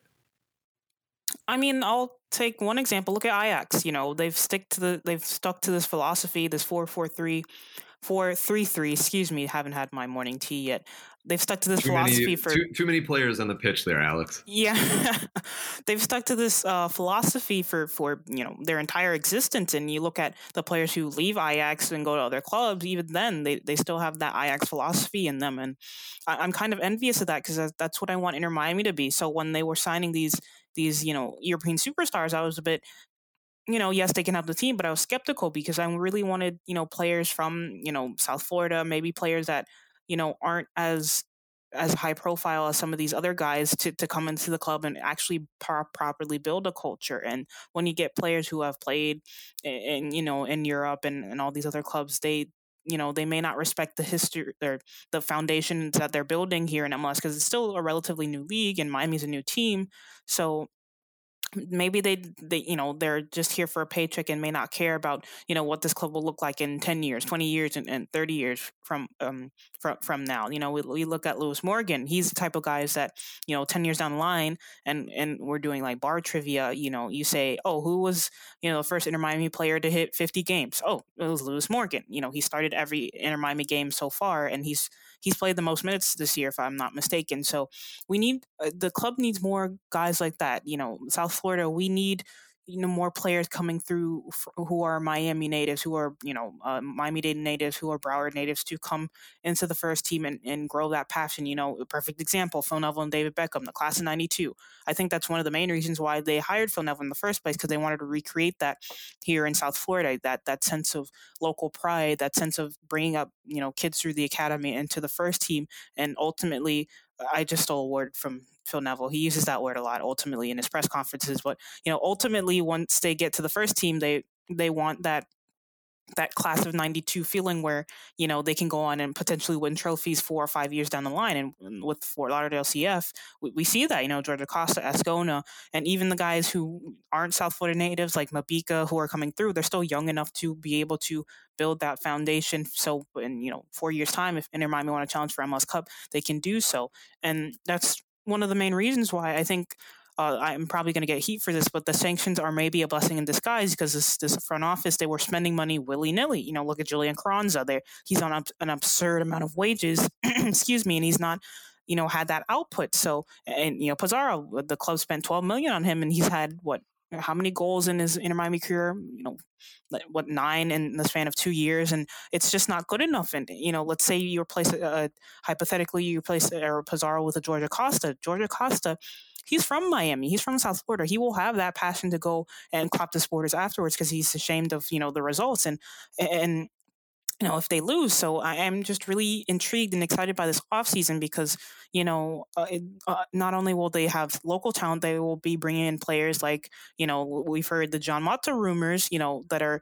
I mean, I'll take one example. Look at Ajax. You know, they've stick to the they've stuck to this philosophy, this four four three, four three three. Excuse me, haven't had my morning tea yet they've stuck to this too philosophy many, for too, too, many players on the pitch there, Alex. Yeah, they've stuck to this uh, philosophy for for you know their entire existence. And you look at the players who leave Ajax and go to other clubs. Even then, they they still have that Ajax philosophy in them, and I, am kind of envious of that because that's what I want Inter Miami to be. So when they were signing these these you know European superstars, I was a bit you know, yes, they can help the team, but I was skeptical because I really wanted, you know, players from, you know, South Florida, maybe players that you know aren't as as high profile as some of these other guys to, to come into the club and actually pro- properly build a culture. And when you get players who have played in, in you know in Europe and, and all these other clubs they you know they may not respect the history or the foundations that they're building here in MLS because it's still a relatively new league and Miami's a new team. So maybe they they you know they're just here for a paycheck and may not care about you know what this club will look like in 10 years 20 years and, and 30 years from um from from now. You know we, we look at lewis morgan he's the type of guys that you know 10 years down the line and and we're doing like bar trivia you know you say oh who was you know the first inter miami player to hit 50 games? Oh it was lewis morgan. You know he started every inter miami game so far and he's he's played the most minutes this year, if I'm not mistaken. So we need uh, the club needs more guys like that. You know, South Florida, we need you know more players coming through who are Miami natives, who are you know uh, Miami-Dade natives, who are Broward natives, to come into the first team and, and grow that passion. You know, a perfect example: Phil Neville and David Beckham, the class of '92. I think that's one of the main reasons why they hired Phil Neville in the first place because they wanted to recreate that here in South Florida. That that sense of local pride, that sense of bringing up you know kids through the academy into the first team, and ultimately I just stole a word from Phil Neville. He uses that word a lot ultimately in his press conferences. But you know, ultimately, once they get to the first team, they they want that that class of 92 feeling where you know they can go on and potentially win trophies four or five years down the line and with fort lauderdale cf we, we see that you know george acosta azcona and even the guys who aren't south florida natives like mabika who are coming through they're still young enough to be able to build that foundation. So in you know four years time if inter miami want to challenge for mls cup they can do so. And that's one of the main reasons why i think uh, I'm probably going to get heat for this, but the sanctions are maybe a blessing in disguise because this, this front office they were spending money willy nilly. You know, look at Julian Carranza. There, he's on an absurd amount of wages. excuse me, and he's not you know had that output so and you know Pizarro the club spent 12 million on him and he's had what how many goals in his Inter Miami career? You know, what nine in the span of two years, and it's just not good enough. And you know, let's say you replace uh, hypothetically you replace uh, Pizarro with a George Acosta. George Acosta he's from Miami. He's from South Florida. He will have that passion to go and crop the supporters afterwards because he's ashamed of you know the results and and you know if they lose. So I am just really intrigued and excited by this offseason because you know uh, it, uh, not only will they have local talent, they will be bringing in players like you know we've heard the Jean Mota rumors, you know that are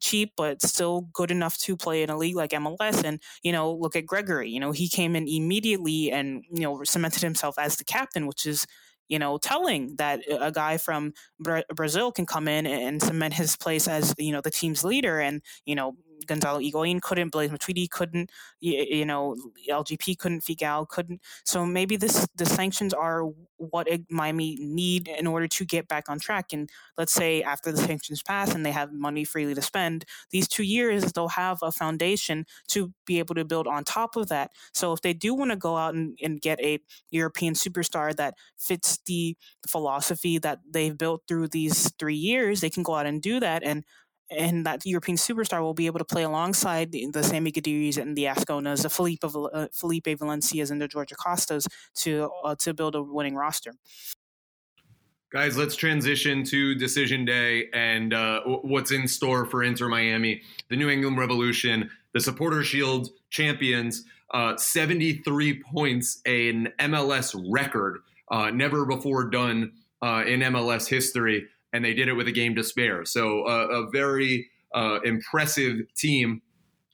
cheap but still good enough to play in a league like MLS. And you know, look at Gregore You know, he came in immediately and you know cemented himself as the captain, which is you know, telling that a guy from Bra- Brazil can come in and cement his place as, you know, the team's leader and, you know, Gonzalo Higuain couldn't, Blaise Matuidi couldn't, you, you, know, LGP couldn't, Figal couldn't. So maybe this the sanctions are what Miami need in order to get back on track. And let's say after the sanctions pass and they have money freely to spend, these two years they'll have a foundation to be able to build on top of that. So if they do want to go out and, and get a European superstar that fits the philosophy that they've built through these three years, they can go out and do that. And and that European superstar will be able to play alongside the, the Sammy Guediris and the Azconas, the Felipe, uh, Felipe Valencias and the George Acostas to uh, to build a winning roster. Guys, let's transition to decision day and uh, what's in store for Inter Miami. The New England Revolution, the Supporter Shield champions, uh, 73 points, an MLS record, uh, never before done uh, in MLS history and they did it with a game to spare. So uh, a very uh, impressive team.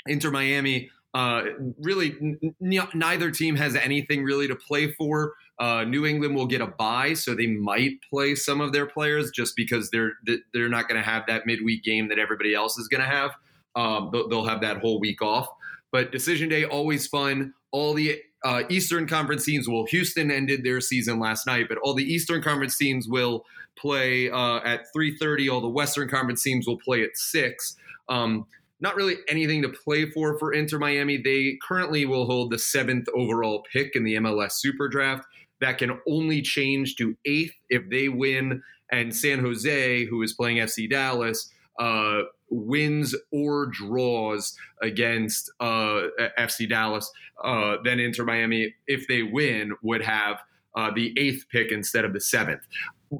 Inter Miami. Uh, really, n- neither team has anything really to play for. Uh, New England will get a bye, so they might play some of their players just because they're they're not going to have that midweek game that everybody else is going to have. Um, they'll have that whole week off. But decision day always fun. All the uh, Eastern Conference teams. Well, Houston ended their season last night, but all the Eastern Conference teams will play uh, at 3:30. All the Western Conference teams will play at six. Um, not really anything to play for for Inter Miami. They currently will hold the seventh overall pick in the MLS Super Draft. That can only change to eighth if they win and San Jose, who is playing FC Dallas, uh, wins or draws against uh, FC Dallas, uh, then Inter Miami, if they win, would have uh, the eighth pick instead of the seventh.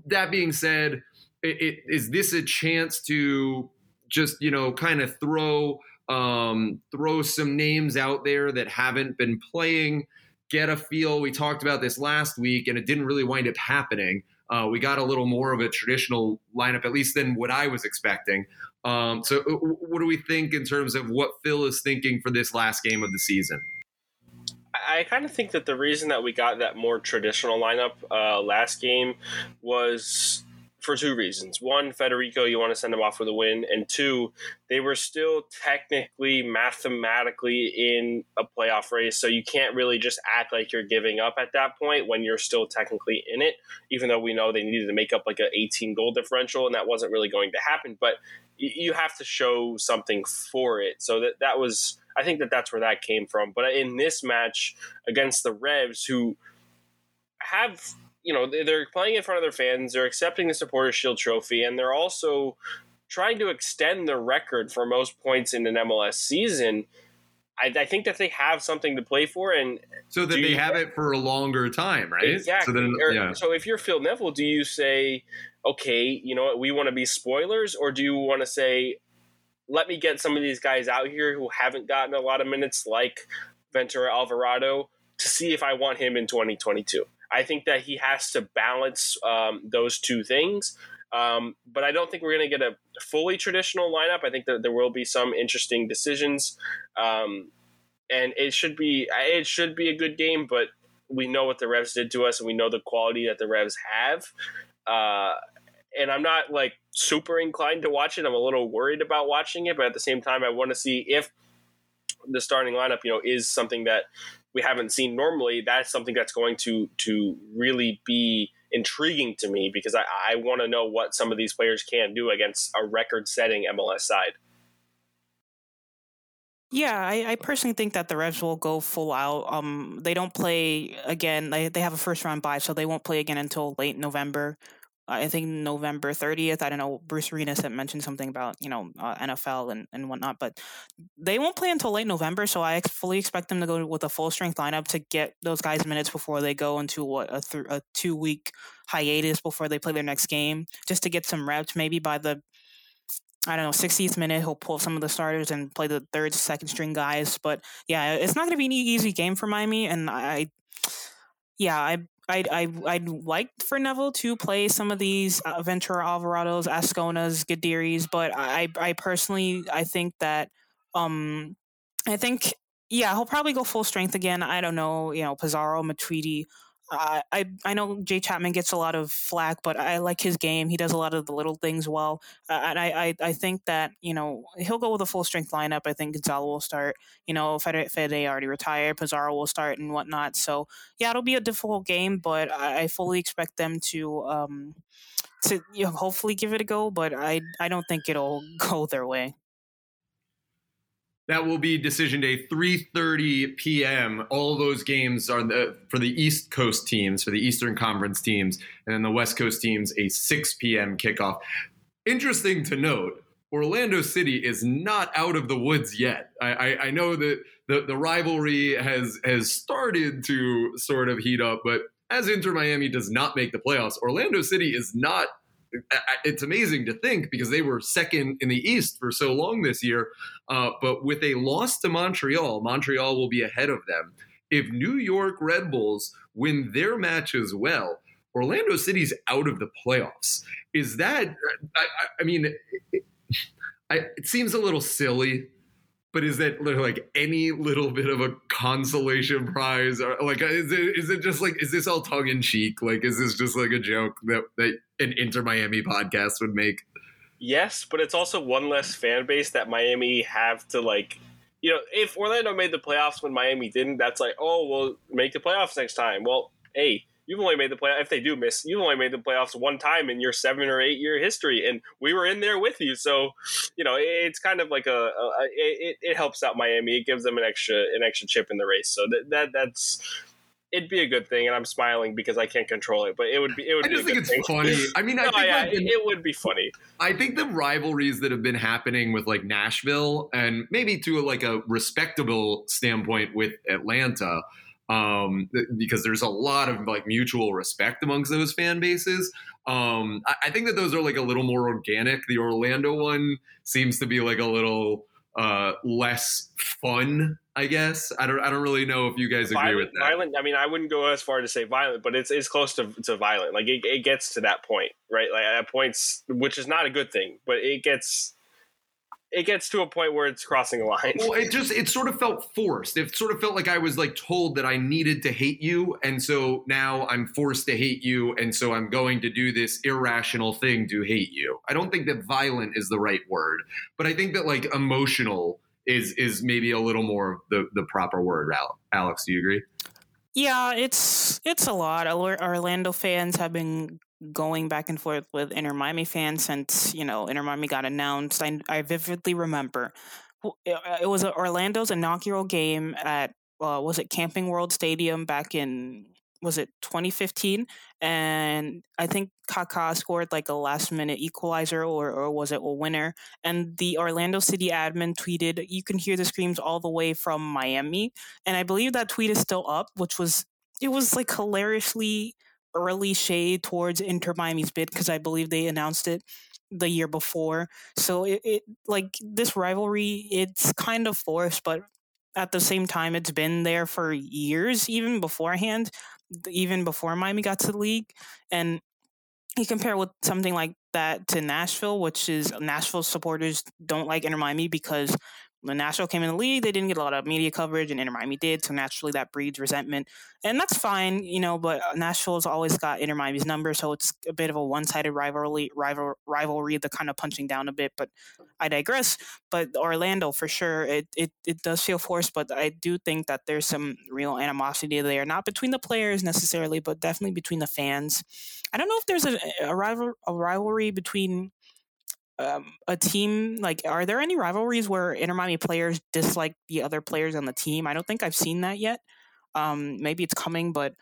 That being said, it, it, is this a chance to just you know kind of throw um, throw some names out there that haven't been playing, get a feel? We talked about this last week, and it didn't really wind up happening. Uh, we got a little more of a traditional lineup, at least than what I was expecting. Um, so, uh, what do we think in terms of what Phil is thinking for this last game of the season? I kind of think that the reason that we got that more traditional lineup uh, last game was for two reasons. One, Federico, you want to send him off with a win, and two, they were still technically, mathematically in a playoff race, so you can't really just act like you're giving up at that point when you're still technically in it. Even though we know they needed to make up like an 18 goal differential, and that wasn't really going to happen, but you have to show something for it. So that that was, I think that that's where that came from. But in this match against the Revs, who have you know they're playing in front of their fans they're accepting the supporter shield trophy and they're also trying to extend the record for most points in an mls season I, I think that they have something to play for and so that they you, have it for a longer time right exactly so, then, yeah. so if you're phil neville do you say okay you know what we want to be spoilers or do you want to say let me get some of these guys out here who haven't gotten a lot of minutes like ventura alvarado to see if i want him in 2022 I think that he has to balance um, those two things. Um, but I don't think we're going to get a fully traditional lineup. I think that there will be some interesting decisions, um, and it should be it should be a good game. But we know what the Revs did to us, and we know the quality that the Revs have. Uh, and I'm not like super inclined to watch it. I'm a little worried about watching it, but at the same time, I want to see if the starting lineup, you know, is something that we haven't seen normally, that's something that's going to to really be intriguing to me because I, I want to know what some of these players can do against a record-setting MLS side. Yeah, I, I, personally think that the Revs will go full out. Um, they don't play again. They they have a first round bye, so they won't play again until late November. I think November 30th. I don't know. Bruce Arenas had mentioned something about, you know, uh, NFL and, and whatnot, but they won't play until late November. So I fully expect them to go with a full strength lineup to get those guys minutes before they go into what a, th- a two week hiatus before they play their next game, just to get some reps. Maybe by the, I don't know, 60th minute, he'll pull some of the starters and play the third, second string guys. But yeah, it's not going to be an easy game for Miami. And I, yeah, I I'd, I, I'd like for Neville to play some of these Ventura Alvarados, Azconas, Guediris, but I, I personally, I think that, um, I think, yeah, he'll probably go full strength again. I don't know, you know, Pizarro, Matuidi. I, I know Jay Chapman gets a lot of flack, but I like his game. He does a lot of the little things well, uh, and I, I, I think that you know he'll go with a full strength lineup. I think Gonzalo will start. You know, Fede, Fede already retired. Pizarro will start and whatnot. So yeah, it'll be a difficult game, but I, I fully expect them to um to you know, hopefully give it a go. But I I don't think it'll go their way. That will be decision day, 3:30 p.m. All those games are the, for the East Coast teams, for the Eastern Conference teams, and then the West Coast teams a 6 p.m. kickoff. Interesting to note, Orlando City is not out of the woods yet. I, I, I know that the, the rivalry has has started to sort of heat up, but as Inter Miami does not make the playoffs, Orlando City is not it's amazing to think because they were second in the East for so long this year. Uh, but with a loss to Montreal, Montreal will be ahead of them. If New York Red Bulls win their match as well, Orlando City's out of the playoffs. Is that, I, I mean, it, I, it seems a little silly but is that like any little bit of a consolation prize or like uh, is it is it just like is this all tongue in cheek like is this just like a joke that that an Inter Miami podcast would make? Yes but it's also one less fan base that Miami have to like you know if Orlando made the playoffs when Miami didn't that's like oh we'll make the playoffs next time. Well hey you've only made the play if they do miss you've only made the playoffs one time in your seven or eight year history and we were in there with you so you know it's kind of like a, a it, it helps out miami it gives them an extra an extra chip in the race so that, that that's it'd be a good thing, and I'm smiling because I can't control it. But it would be. It would. I just think it's thing. funny. I mean, I no, think yeah, like, it would be funny. I think the rivalries that have been happening with like Nashville and maybe to like a respectable standpoint with Atlanta um, because there's a lot of like mutual respect amongst those fan bases. Um, I, I, think that those are like a little more organic. The Orlando one seems to be like a little uh, less fun. I guess I don't. I don't really know if you guys agree violent, with that. Violent. I mean, I wouldn't go as far to say violent, but it's it's close to, to violent. Like it, it gets to that point, right? Like at points, which is not a good thing, but it gets it gets to a point where it's crossing a line. Well, it just it sort of felt forced. It sort of felt like I was like told that I needed to hate you, and so now I'm forced to hate you, and so I'm going to do this irrational thing to hate you. I don't think that violent is the right word, but I think that like emotional is is maybe a little more the the proper word. Alex, do you agree? Yeah, it's it's a lot. Orlando fans have been going back and forth with Inter Miami fans since you know Inter Miami got announced. I, I vividly remember it was Orlando's inaugural game at uh, was it Camping World Stadium back in was it 2015 and i think Kaká scored like a last minute equalizer or, or was it a winner? And the orlando city admin tweeted you can hear the screams all the way from miami. And i believe that tweet is still up which was it was like hilariously early shade towards Inter Miami's bid because I believe they announced it the year before. So it, it like this rivalry, it's kind of forced, but at the same time, it's been there for years, even beforehand, even before Miami got to the league. And you compare with something like that to Nashville, which is Nashville supporters don't like Inter Miami because when Nashville came in the league, they didn't get a lot of media coverage, and Inter Miami did. So naturally, that breeds resentment, and that's fine, you know. But uh, Nashville's always got Inter Miami's number, so it's a bit of a one-sided rivalry. Rival, rivalry, the kind of punching down a bit. But I digress. But Orlando, for sure, it, it it does feel forced, but I do think that there's some real animosity there, not between the players necessarily, but definitely between the fans. I don't know if there's a, a rival a rivalry between um, a team like are there any rivalries where Inter Miami players dislike the other players on the team? I don't think I've seen that yet. Um, maybe it's coming, but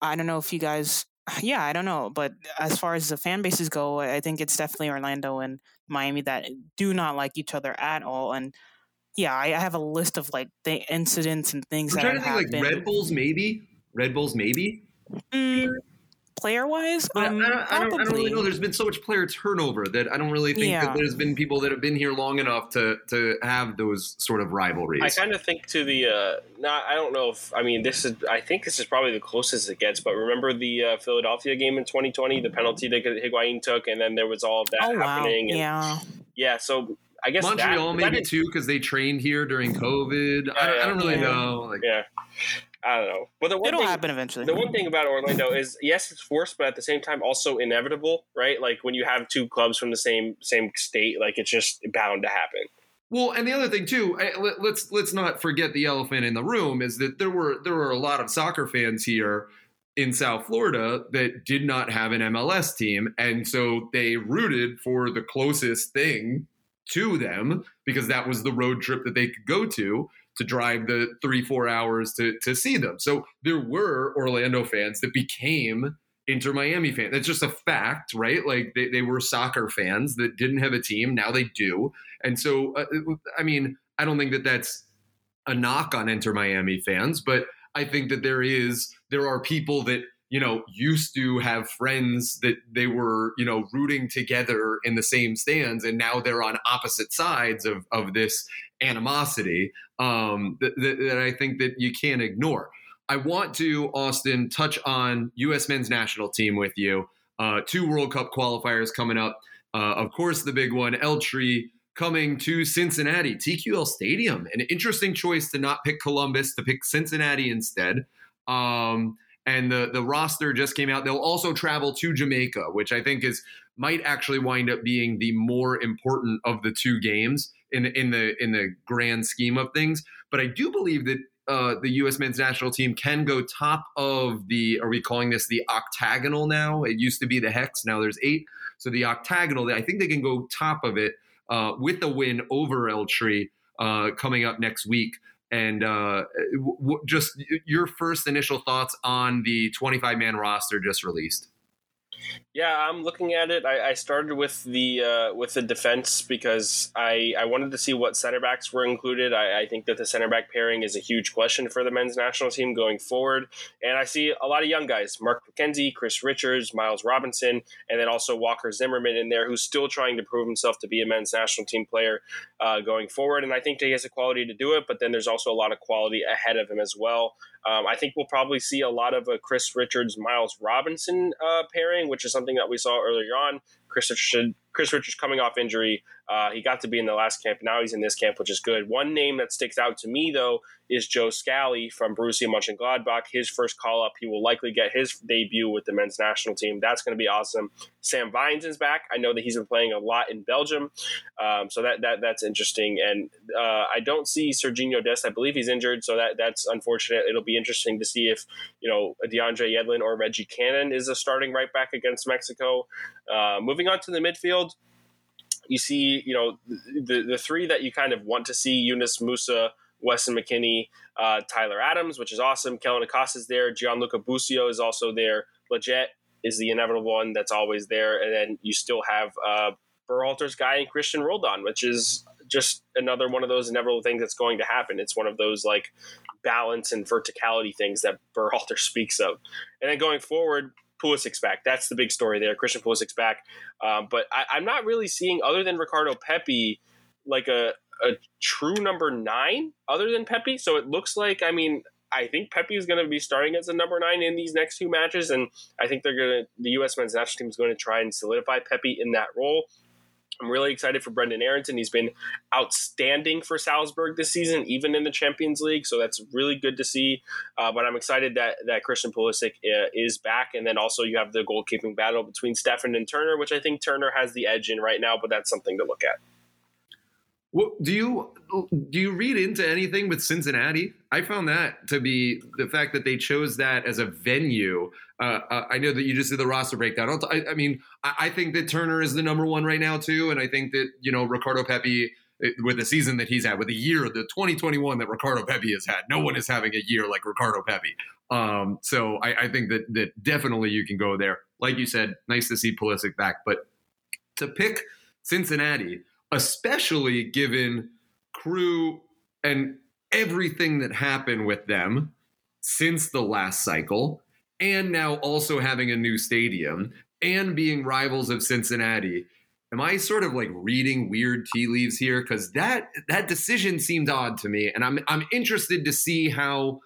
I don't know if you guys. Yeah, I don't know, but as far as the fan bases go, I think it's definitely Orlando and Miami that do not like each other at all. And yeah, I, I have a list of like the incidents and things I'm that trying to think like Red Bulls, maybe Red Bulls, maybe. Mm, player wise? I, don't, I, don't, I, don't, really know. There's been so much player turnover that I don't really think yeah. that there's been people that have been here long enough to to have those sort of rivalries. I kind of think to the uh, not. I don't know if I mean this is. I think this is probably the closest it gets. But remember the uh, Philadelphia game in 2020, the penalty that Higuain took, and then there was all of that oh, happening. Wow. yeah, yeah. So I guess Montreal that, maybe that too because they trained here during COVID. Yeah, I, don't, I don't really yeah. know. Like, yeah, I don't know. But the one It'll thing, happen eventually. the one thing about Orlando is yes, it's forced, but at the same time also inevitable, right? Like when you have two clubs from the same same state, like it's just bound to happen. Well, and the other thing too, let, let's let's not forget the elephant in the room is that there were there were a lot of soccer fans here in South Florida that did not have an MLS team, and so they rooted for the closest thing to them because that was the road trip that they could go to to drive the three four hours to to see them. So there were Orlando fans that became Inter Miami fans. That's just a fact, right? Like they, they were soccer fans that didn't have a team. Now they do. And so, uh, I mean, I don't think that that's a knock on Inter Miami fans, but I think that there is, there are people that, you know, used to have friends that they were, you know, rooting together in the same stands, and now they're on opposite sides of, of this animosity um, that, that, I think that you can't ignore. I want to, Austin, touch on U.S. men's national team with you. Uh, two World Cup qualifiers coming up. Uh, of course, the big one, El Tri coming to Cincinnati, TQL Stadium. An interesting choice to not pick Columbus, to pick Cincinnati instead. Um, and the the roster just came out. They'll also travel to Jamaica, which I think is might actually wind up being the more important of the two games in in the in the grand scheme of things. But I do believe that uh, the U.S. men's national team can go top of the. Are we calling this the octagonal now? It used to be the hex. Now there's eight. So the octagonal. I think they can go top of it uh, with a win over El Tri uh, coming up next week. And uh, w- just your first initial thoughts on the 25 man roster just released. Yeah, I'm looking at it. I, I started with the uh, with the defense because I, I wanted to see what center backs were included. I, I think that the center back pairing is a huge question for the men's national team going forward. And I see a lot of young guys: Mark McKenzie, Chris Richards, Miles Robinson, and then also Walker Zimmerman in there, who's still trying to prove himself to be a men's national team player uh, going forward. And I think he has the quality to do it. But then there's also a lot of quality ahead of him as well. Um, I think we'll probably see a lot of a Chris Richards Miles Robinson uh, pairing, which is something that we saw earlier on. Chris Richards, Chris Richards coming off injury. Uh, he got to be in the last camp. Now he's in this camp, which is good. One name that sticks out to me, though, is Joe Scally from Borussia Mönchengladbach. His first call up, he will likely get his debut with the men's national team. That's going to be awesome. Sam Vines is back. I know that he's been playing a lot in Belgium, um, so that, that that's interesting. And uh, I don't see Sergiño Dest. I believe he's injured, so that that's unfortunate. It'll be interesting to see if you know DeAndre Yedlin or Reggie Cannon is a starting right back against Mexico. Uh, moving on to the midfield you see, you know, the the three that you kind of want to see: Yunus Musah, Weston McKennie, uh, Tyler Adams, which is awesome. Kellyn Acosta's there. Gianluca Busio is also there. Lletget is the inevitable one that's always there, and then you still have uh, Berhalter's guy and Cristian Roldan, which is just another one of those inevitable things that's going to happen. It's one of those like balance and verticality things that Berhalter speaks of. And then going forward, Pulisic's back. That's the big story there. Christian Pulisic's back. Um, but I, am not really seeing, other than Ricardo Pepi, like a, a true number nine other than Pepi. So it looks like, I mean, I think Pepi is going to be starting as a number nine in these next two matches, and I think they're going to the U.S. men's national team is going to try and solidify Pepi in that role. I'm really excited for Brendan Aaronson. He's been outstanding for Salzburg this season, even in the Champions League. So that's really good to see. Uh, but I'm excited that that Christian Pulisic uh, is back, and then also you have the goalkeeping battle between Steffen and Turner, which I think Turner has the edge in right now. But that's something to look at. Do you do you read into anything with Cincinnati? I found that to be the fact that they chose that as a venue. Uh, uh, I know that you just did the roster breakdown. I, I mean, I, I, think that Turner is the number one right now too, and I think that you know Ricardo Pepi eh, with the season that he's had, with the year, the 2021 that Ricardo Pepi has had, no one is having a year like Ricardo Pepi. Um, so I, I think that that definitely you can go there. Like you said, nice to see Pulisic back, but to pick Cincinnati especially given Crew and everything that happened with them since the last cycle, and now also having a new stadium and being rivals of Cincinnati. Am I sort of like reading weird tea leaves here? Because that that decision seemed odd to me, and I'm I'm interested to see how.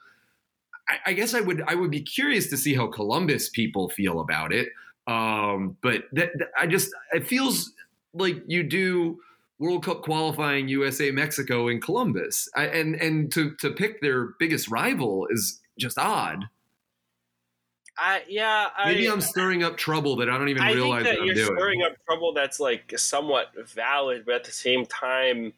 I, I guess I would I would be curious to see how Columbus people feel about it. Um, but that, that I just it feels like you do World Cup qualifying USA Mexico in Columbus. I, and and to to pick their biggest rival is just odd. I yeah. I, Maybe I'm stirring up trouble that I don't even I realize think that that I'm you're doing. stirring up trouble that's like somewhat valid, but at the same time,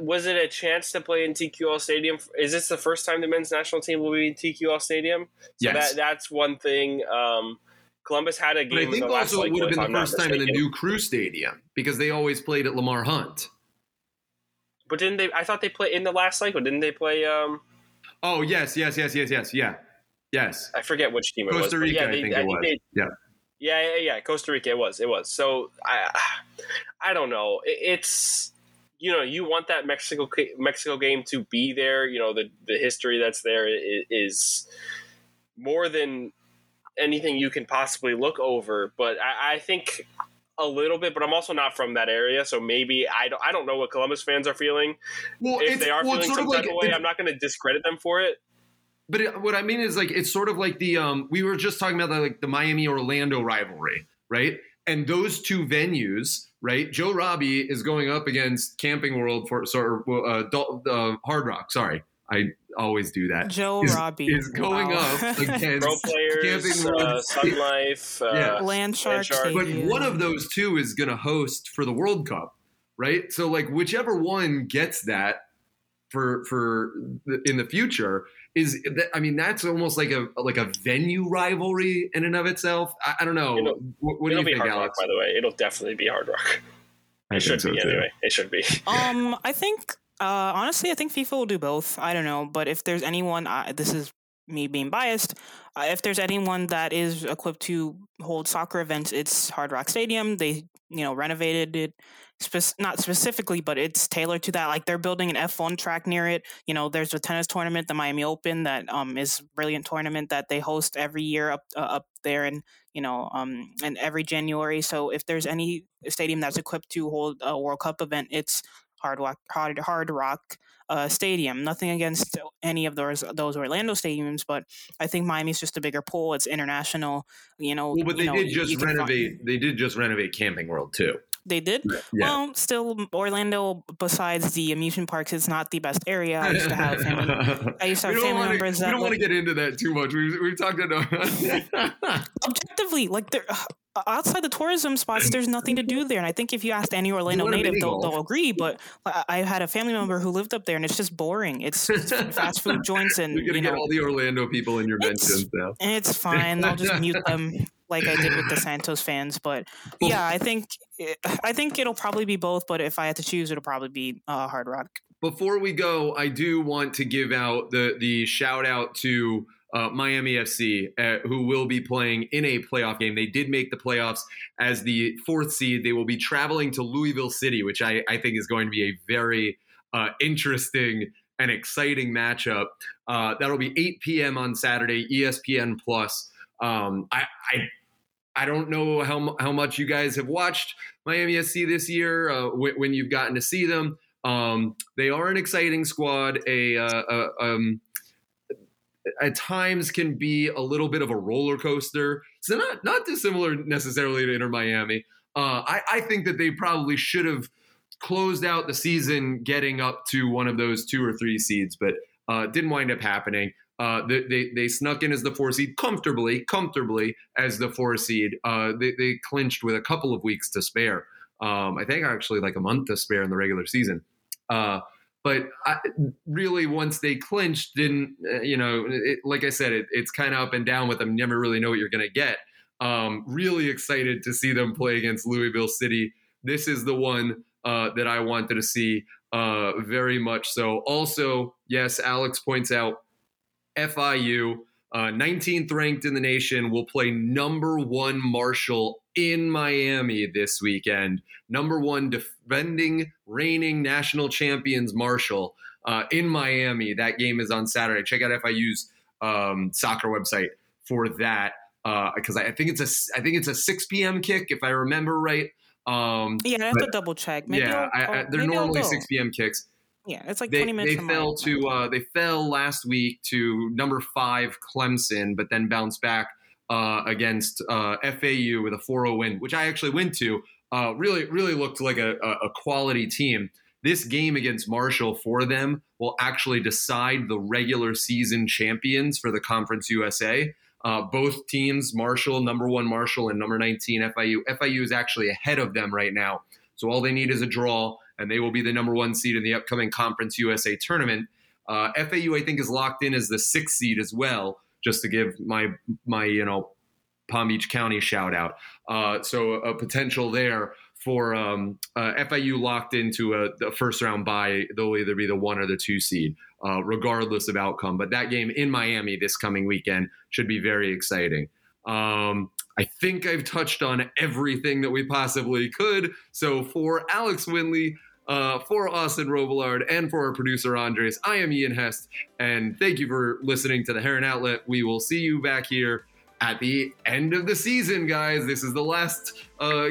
was it a chance to play in TQL Stadium? Is this the first time the men's national team will be in TQL Stadium? So Yes. that that's one thing. Um, Columbus had a But I think the last also it would have been the first time in the new Crew Stadium because they always played at Lamar Hunt. But didn't they? I thought they played in the last cycle. Didn't they play? Um, Oh yes, yes, yes, yes, yes, yeah, yes. I forget which team it was. Costa Rica, yeah, I they, think it was. they- Yeah. Yeah, yeah, yeah. Costa Rica, it was, it was. So I, I don't know. It's you know, you want that Mexico Mexico game to be there. You know, the the history that's there is more than anything you can possibly look over. But I, I think a little bit. But I'm also not from that area, so maybe I don't. I don't know what Columbus fans are feeling. Well, if they are well, feeling some type like of way, I'm not going to discredit them for it. But it, what I mean is like it's sort of like the um we were just talking about the, like the Miami Orlando rivalry, right? And those two venues, right? Joe Robbie is going up against Camping World for sort of uh, uh, Hard Rock. Sorry, I always do that. Joe Is- Robbie Is going Wow. up against Pro players, Camping uh, Sun Life, uh, Yeah. Land Shark Shark. but one of those two is going to host for the World Cup, right? So like whichever one gets that for for the, in the future is that, I mean that's almost like a like a venue rivalry in and of itself. I, I don't know. It'll- what, what It'll you be think, Hard Alex? Rock, by the way. It'll definitely be Hard Rock. I It should think be too. anyway. It should be. Um, I think uh, honestly, I think FIFA will do both. I don't know, but if there's anyone, uh, this is me being biased. Uh, if there's anyone that is equipped to hold soccer events, it's Hard Rock Stadium. They, you know, renovated it. Spec- not specifically, but it's tailored to that. Like they're building an F1 track near it. You know, there's a tennis tournament, the Miami Open, that um is brilliant tournament that they host every year up uh, up there, and you know, um, and every January. So if there's any stadium that's equipped to hold a World Cup event, it's Hard Rock, Hard, Hard Rock uh, Stadium. Nothing against any of those those Orlando stadiums, but I think Miami's just a bigger pool. It's international, you know. Well, but you they know, did just renovate. They did just renovate Camping World too. They did. Yeah. Well, still, Orlando. Besides the amusement parks, is not the best area. I used to have family. I used to have family want to. members We that don't want to get into that too much. We've, we've talked about. objectively like there uh, outside the tourism spots there's nothing to do there and i think if you asked any orlando native they'll, they'll agree but I, had a family member who lived up there and it's just boring it's just fast food joints and You're gonna you get all the Orlando people in your mentions now. it's fine i'll just mute them like i did with the santos fans but yeah i think i think it'll probably be both but if i had to choose it'll probably be uh, hard rock Before we go, I do want to give out the the shout out to uh, Miami FC, uh, who will be playing in a playoff game. They did make the playoffs as the fourth seed. They will be traveling to Louisville City, which I, I think is going to be a very uh, interesting and exciting matchup. Uh, that'll be 8 p.m. on Saturday, ESPN Plus. Um, I, I I don't know how how much you guys have watched Miami FC this year uh, when, you've gotten to see them. Um, they are an exciting squad. A, uh, uh, um, at times can be a little bit of a roller coaster. So not not dissimilar necessarily to Inter Miami. Uh, I, I think that they probably should have closed out the season getting up to one of those two or three seeds, but uh, didn't wind up happening. Uh, they, they, they snuck in as the four seed comfortably, comfortably as the four seed. Uh, they, they clinched with a couple of weeks to spare. Um, I think actually like a month to spare in the regular season. Uh, but I, really, once they clinched, didn't uh, you know? It, like I said, it, it's kind of up and down with them. You never really know what you're going to get. Um, really excited to see them play against Louisville City. This is the one uh, that I wanted to see uh, very much so. Also, yes, Alex points out FIU, uh, 19th ranked in the nation, will play number one Marshall in Miami this weekend. Number one defending, reigning national champions Marshall uh, in Miami. That game is on Saturday. Check out FIU's um, soccer website for that because I, I think it's a I think it's a 6 p.m. kick if I remember right. Um, yeah i have But- to double check maybe yeah, I, I, they're normally 6 p.m. kicks yeah it's like they, 20 minutes they fell to uh, they fell last week to number five Clemson, but then bounced back uh, against uh, FAU with a 4-0 win, which I actually went to. Uh, really, really looked like a, a, a quality team. this game against Marshall for them will actually decide the regular season champions for the Conference USA. Uh, both teams, Marshall, number one Marshall, and number 19 FIU. FIU is actually ahead of them right now. So all they need is a draw, and they will be the number one seed in the upcoming Conference USA tournament. Uh, FAU, I think, is locked in as the sixth seed as well. Just to give my my you know Palm Beach County shout out. Uh, so a, potential there for um, uh, FIU locked into a, a, first round bye. They'll either be the one or the two seed, uh, regardless of outcome. But that game in Miami this coming weekend should be very exciting. Um, I think I've touched on everything that we possibly could. So for Alex Winley, uh, for Austin Robillard, and for our producer Andres, I am Ian Hest, and thank you for listening to the Heron Outlet. We will see you back here at the end of the season, guys. This is the last, uh,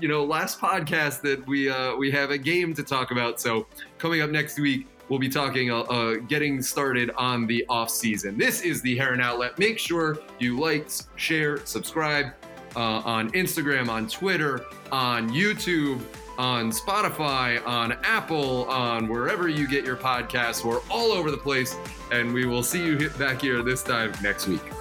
you know, last podcast that we uh, we have a game to talk about. So coming up next week, we'll be talking, uh, uh, getting started on the off season. This is the Heron Outlet. Make sure you like, share, subscribe uh, on Instagram, on Twitter, on YouTube. On Spotify, on Apple, on wherever you get your podcasts. We're all over the place, and we will see you back here this time next week.